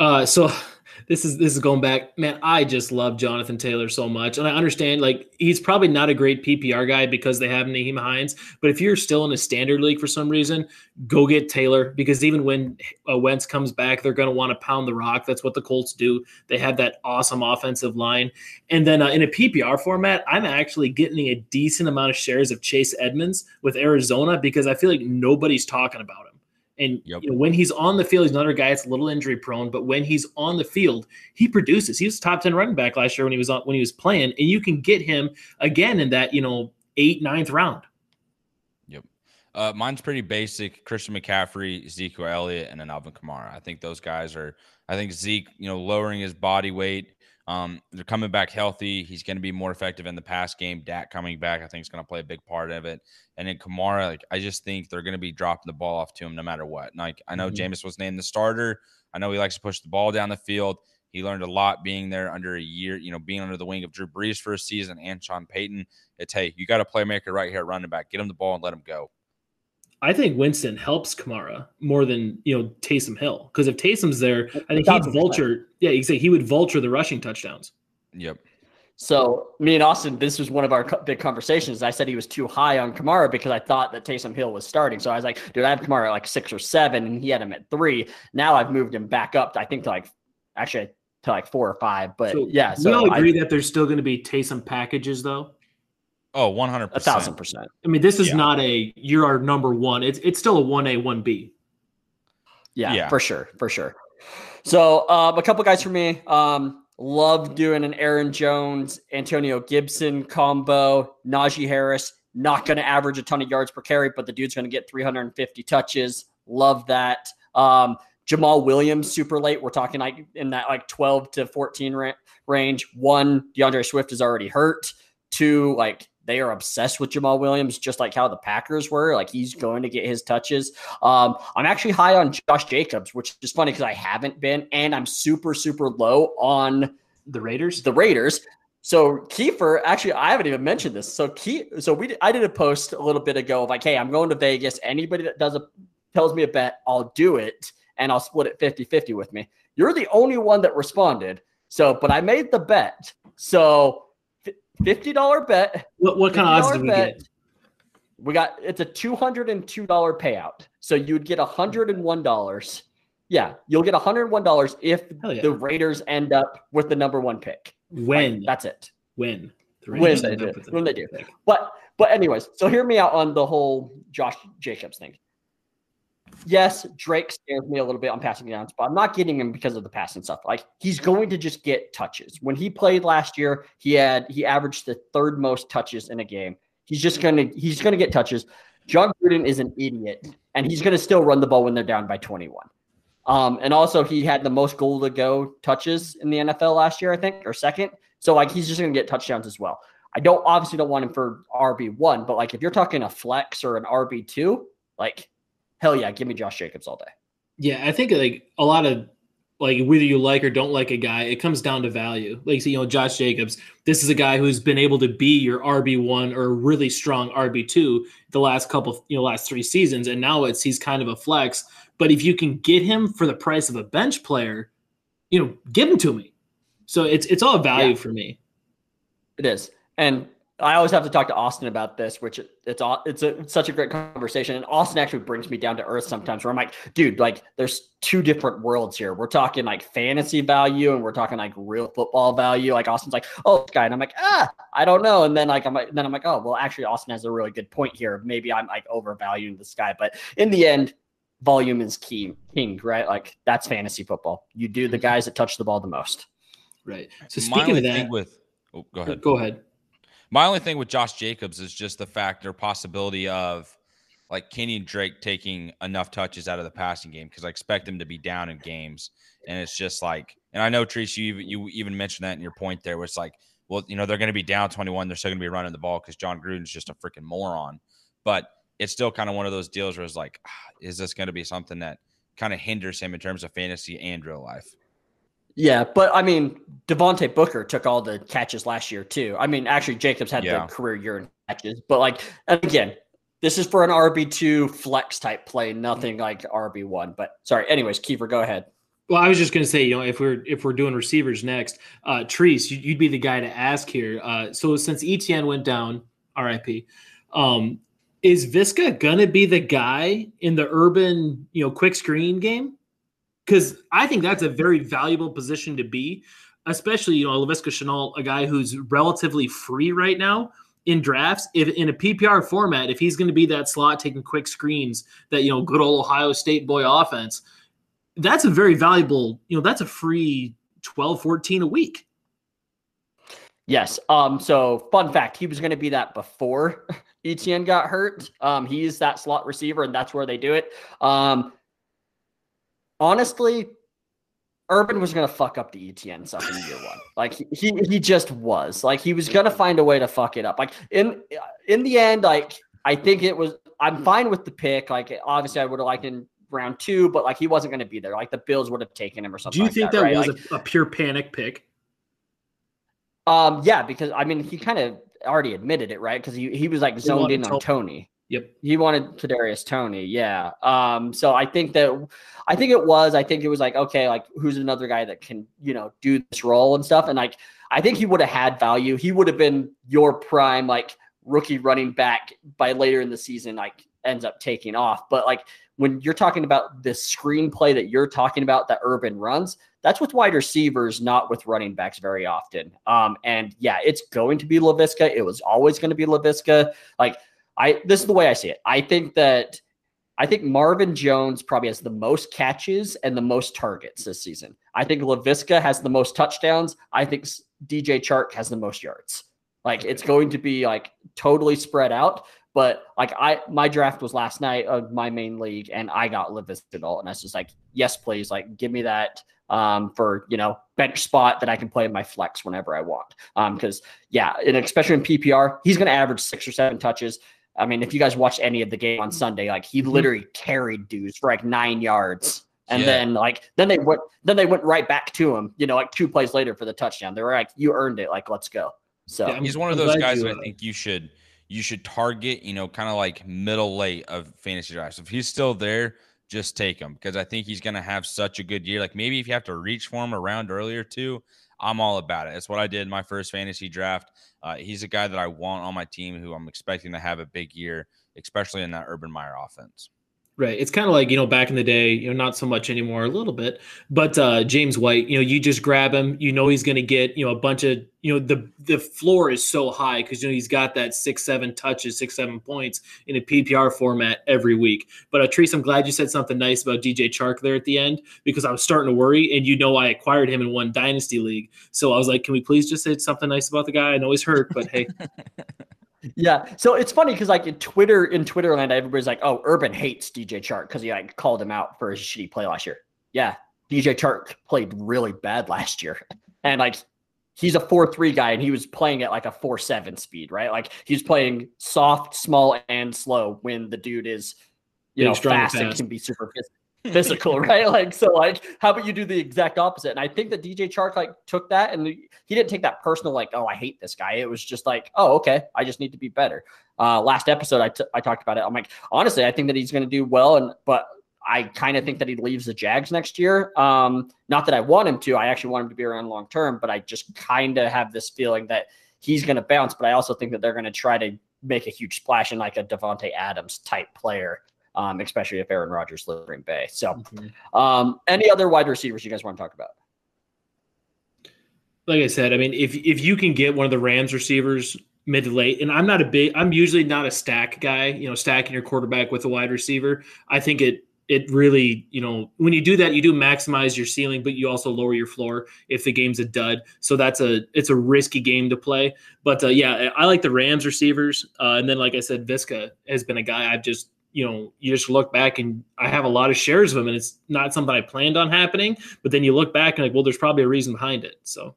Uh, so [LAUGHS] this is this is going back, man. I just love Jonathan Taylor so much, and I understand like he's probably not a great PPR guy because they have Nyheim Hines. But if you're still in a standard league for some reason, go get Taylor because even when uh, Wentz comes back, they're going to want to pound the rock. That's what the Colts do. They have that awesome offensive line, and then uh, in a PPR format, I'm actually getting a decent amount of shares of Chase Edmonds with Arizona because I feel like nobody's talking about him. And Yep. you know, when he's on the field, he's another guy that's a little injury prone. But when he's on the field, he produces. He was top ten running back last year when he was on when he was playing, and you can get him again in that you know eight ninth round. Yep. Uh, mine's pretty basic. Christian McCaffrey, Ezekiel Elliott, and then Alvin Kamara. I think those guys are. I think Zeke, you know, lowering his body weight. Um, they're coming back healthy. He's going to be more effective in the pass game. Dak coming back, I think, is going to play a big part of it. And then Kamara, like I just think they're going to be dropping the ball off to him no matter what. Like I know Mhm. Jameis was named the starter. I know he likes to push the ball down the field. He learned a lot being there under a year, you know, being under the wing of Drew Brees for a season and Sean Payton. It's hey, you got a playmaker right here at running back. Get him the ball and let him go. I think Winston helps Kamara more than you know Taysom Hill because if Taysom's there, I think he'd Thousand percent. vulture. Yeah, exactly. He would vulture the rushing touchdowns. Yep. So me and Austin, this was one of our big conversations. I said he was too high on Kamara because I thought that Taysom Hill was starting. So I was like, dude, I have Kamara at like six or seven, and he had him at three. Now I've moved him back up. To, I think to like actually to like four or five. But So yeah, we so all I- agree that there's still going to be Taysom packages, though. Oh, 100%. a thousand percent. I mean, this is Yeah. not a you're our number one. It's it's still a one A one B. Yeah, Yeah. for sure, for sure. So um, a couple guys for me. Um, love doing an Aaron Jones, Antonio Gibson combo. Najee Harris not going to average a ton of yards per carry, but the dude's going to get 350 touches. Love that. Um, Jamaal Williams super late. We're talking like in that like 12 to 14 ra- range. One, D'Andre Swift is already hurt. Two, like they are obsessed with Jamaal Williams, just like how the Packers were. Like he's going to get his touches. Um, I'm actually high on Josh Jacobs, which is funny because I haven't been, and I'm super, super low on The Raiders. the Raiders. So Kiefer, actually, I haven't even mentioned this. So Key, so we, I did a post a little bit ago of like, hey, I'm going to Vegas. Anybody that does a tells me a bet, I'll do it, and I'll split it 50-50 with me. You're the only one that responded. So, but I made the bet. So, fifty dollar bet. what what kind of odds $50 did we bet. get? We got it's a two hundred and two dollar payout. So you'd get hundred and one dollars. Yeah, you'll get hundred and one dollars if yeah. the Raiders end up with the number one pick. Like, When that's it. when the When they do. the When they do. pick. But but anyways, so hear me out on the whole Josh Jacobs thing. Yes, Drake scares me a little bit on passing downs, but I'm not getting him because of the passing stuff. Like he's going to just get touches. When he played last year, he had he averaged the third most touches in a game. He's just gonna he's gonna get touches. Jon Gruden is an idiot, and he's gonna still run the ball when they're down by 21. Um, and also he had the most goal to go touches in the NFL last year, I think, or second. So like he's just gonna get touchdowns as well. I don't obviously don't want him for RB one, but like if you're talking a flex or an RB two, like hell yeah, give me Josh Jacobs all day. Yeah, I think like a lot of like whether you like or don't like a guy, it comes down to value. Like you know, Josh Jacobs, this is a guy who's been able to be your RB one or a really strong RB two the last couple, you know, last three seasons, and now it's he's kind of a flex. But if you can get him for the price of a bench player, you know, give him to me. So it's it's all value Yeah. for me. It is, and I always have to talk to Austin about this, which it- it's all it's, a, it's such a great conversation. And Austin actually brings me down to earth sometimes, where I'm like, dude, like there's two different worlds here. We're talking like fantasy value, and we're talking like real football value. Like Austin's like, oh, this guy, and I'm like, ah, I don't know. And then like I'm like, then I'm like, oh, well, actually, Austin has a really good point here. Maybe I'm like overvaluing this guy, but in the end, volume is key, king, right? Like that's fantasy football. You do the guys that touch the ball the most. Right. So speaking only of that, with oh, go ahead. go ahead. My only thing with Josh Jacobs is just the fact or possibility of like Kenyon Drake taking enough touches out of the passing game because I expect him to be down in games, and it's just like, and I know Treese, you even- you even mentioned that in your point there, it's like, well, you know, they're going to be down twenty one, they're still going to be running the ball because Jon Gruden's just a freaking moron, but it's still kind of one of those deals where it's like, ah, is this going to be something that kind of hinders him in terms of fantasy and real life? Yeah, but I mean, Devontae Booker took all the catches last year too. I mean, actually, Jacobs had Yeah. the career year in catches, but like, and again, this is for an RB two flex type play, nothing like RB one. But sorry, anyways, Kiefer, go ahead. Well, I was just going to say, you know, if we're if we're doing receivers next, uh, Treese, you- you'd be the guy to ask here. Uh, so since ETN went down, RIP, um, is Viska gonna be the guy in the urban, you know, quick screen game? Because I think that's a very valuable position to be, especially you know, Laviska Shenault, a guy who's relatively free right now in drafts. If in a PPR format, if he's going to be that slot taking quick screens, that you know, good old Ohio State boy offense that's a very valuable, you know, that's a free 12, 14 a week. Yes. Um. So, fun fact: he was going to be that before [LAUGHS] ETN got hurt. Um. He's that slot receiver, and that's where they do it. Um. Honestly, Urban was going to fuck up the ETN stuff in year one. Like he, he he just was. Like he was going to find a way to fuck it up. Like in in the end, like I think it was. I'm fine with the pick. Like obviously, I would have liked in round two, but like he wasn't going to be there. Like the Bills would have taken him or something. Do you like think that, right? was Like, a, a pure panic pick? Um, yeah, because I mean, he kind of already admitted it, right? Because he, he was like zoned in on to- Toney. Yep. He wanted Kadarius Toney, yeah. Um, so I think that I think it was. I think it was like okay, like who's another guy that can you know do this role and stuff. And like I think he would have had value. He would have been your prime like rookie running back by later in the season. Like ends up taking off, but like when you're talking about the screenplay that you're talking about that Urban runs, that's with wide receivers, not with running backs very often. Um, and yeah, it's going to be Laviska. It was always going to be Laviska. Like I, this is the way I see it. I think that I think Marvin Jones probably has the most catches and the most targets this season. I think Laviska has the most touchdowns. I think DJ Chark has the most yards. Like it's going to be like totally spread out. But like I, my draft was last night of my main league, and I got Laviska all, and I was just like, yes, please, like give me that um, for you know bench spot that I can play in my flex whenever I want. Um, because yeah, and especially in PPR, he's going to average six or seven touches. I mean, if you guys watched any of the game on Sunday, like he literally carried dudes for like nine yards. And Yeah. then like then they went then they went right back to him, you know, like two plays later for the touchdown. They were like, You earned it, like let's go. So Yeah, He's one of those guys that I uh, think you should you should target, you know, kind of like middle late of fantasy drafts. If he's still there, just take him because I think he's going to have such a good year. Like maybe if you have to reach for him around earlier too, I'm all about it. That's what I did in my first fantasy draft. Uh, he's a guy that I want on my team who I'm expecting to have a big year, especially in that Urban Meyer offense. Right. It's kind of like, you know, back in the day, you know, not so much anymore, a little bit, but uh James White, you know, you just grab him, you know he's gonna get, you know, a bunch of, you know, the the floor is so high because you know he's got that six, seven touches, six, seven points in a PPR format every week. But uh Treese, I'm glad you said something nice about DJ Chark there at the end because I was starting to worry and you know I acquired him in one dynasty league. So I was like, can we please just say something nice about the guy? I know he's hurt, but hey, [LAUGHS] Yeah. So it's funny because like in Twitter, in Twitter land, everybody's like, "Oh, Urban hates DJ Chark because he like called him out for his shitty play last year." Yeah, DJ Chark played really bad [LAUGHS] last year, and like he's a four three guy, and he was playing at like a four seven speed, right? Like he's playing soft, small, and slow when the dude is, you Big, know, fast and fast. can be super phys- [LAUGHS] physical, right? Like so, like how about you do the exact opposite? And I think that DJ Chark like took that and he didn't take that personal, like, oh, I hate this guy. It was just like, oh, okay, I just need to be better. Uh, last episode, I, t- I talked about it. I'm like, honestly, I think that he's going to do well, and but I kind of think that he leaves the Jags next year. Um, not that I want him to. I actually want him to be around long term, but I just kind of have this feeling that he's going to bounce. But I also think that they're going to try to make a huge splash in like a Davante Adams type player, um, especially if Aaron Rodgers lives in Green Bay. So, um, any other wide receivers you guys want to talk about? like I said, I mean, if if you can get one of the Rams receivers mid to late, and I'm not a big, I'm usually not a stack guy. You know, stacking your quarterback with a wide receiver, I think it it really, you know, when you do that, you do maximize your ceiling, but you also lower your floor if the game's a dud. So that's a it's a risky game to play. But uh, yeah, I like the Rams receivers, uh, and then like I said, Viska has been a guy I've just you know you just look back and I have a lot of shares of him, and it's not something I planned on happening. But then you look back and like, well, there's probably a reason behind it. So.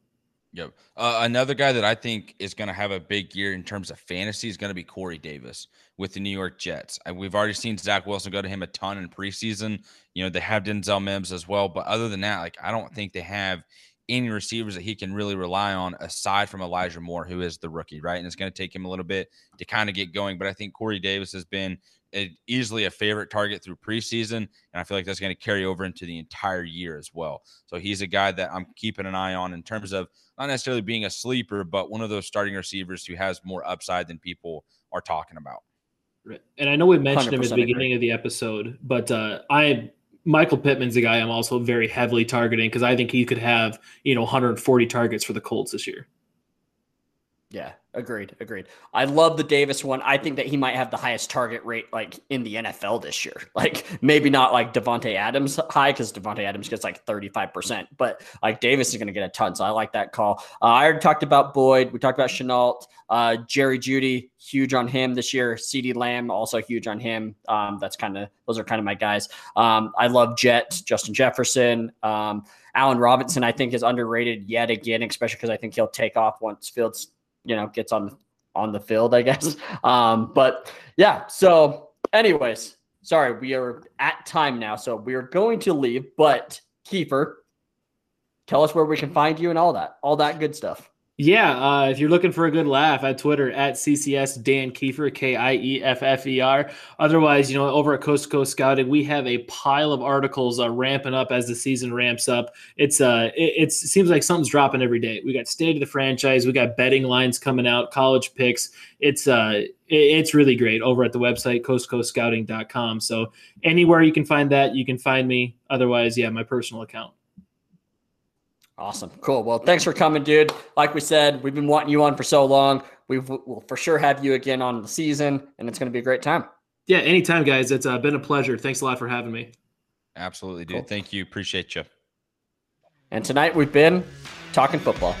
Yep. Uh, another guy that I think is going to have a big year in terms of fantasy is going to be Corey Davis with the New York Jets. we've already seen Zach Wilson go to him a ton in preseason. You know, they have Denzel Mims as well. But other than that, like, I don't think they have any receivers that he can really rely on aside from Elijah Moore, who is the rookie, right? And it's going to take him a little bit to kind of get going. But I think Corey Davis has been a, easily a favorite target through preseason. And I feel like that's going to carry over into the entire year as well. So he's a guy that I'm keeping an eye on in terms of not necessarily being a sleeper, but one of those starting receivers who has more upside than people are talking about. Right. And I know we mentioned him at the beginning agree. of the episode, but uh, I Michael Pittman's a guy I'm also very heavily targeting because I think he could have you know 140 targets for the Colts this year. Yeah, agreed, agreed. I love the Davis one. I think that he might have the highest target rate like in the NFL this year. [LAUGHS] Like maybe not like Davante Adams high because Davante Adams gets like 35%, but like Davis is going to get a ton. So I like that call. Uh, I already talked about Boyd. We talked about Shenault. Uh, Jerry Jeudy, huge on him this year. CeeDee Lamb, also huge on him. Um, that's kind of, those are kind of my guys. Um, I love Jet, Justin Jefferson. Um, Allen Robinson, I think, is underrated yet again, especially because I think he'll take off once Fields you know gets on on the field, I guess. [LAUGHS] Um, but yeah, so anyways, sorry, we are at time now, so we are going to leave. But Kiefer, tell us where we can find you and all that, all that good stuff. Yeah, uh, if you're looking for a good laugh at Twitter at CCS Dan Kiefer, K I E F F E R. Otherwise, you know, over at Coast to Coast Scouting, we have a pile of articles uh, ramping up as the season ramps up. It's uh, it, it, seems like something's dropping every day. We got state of the franchise, we got betting lines coming out, college picks. It's uh, it's really great over at the website coastcoastscouting.com. So anywhere you can find that, you can find me. Otherwise, yeah, my personal account. Awesome. Cool. Well, thanks for coming, dude. Like we said, we've been wanting you on for so long. We will for sure have you again on the season, and it's going to be a great time. Yeah, anytime, guys. It's uh, been a pleasure. Thanks a lot for having me. Absolutely, dude. Cool. Thank you. Appreciate you. And tonight we've been talking football.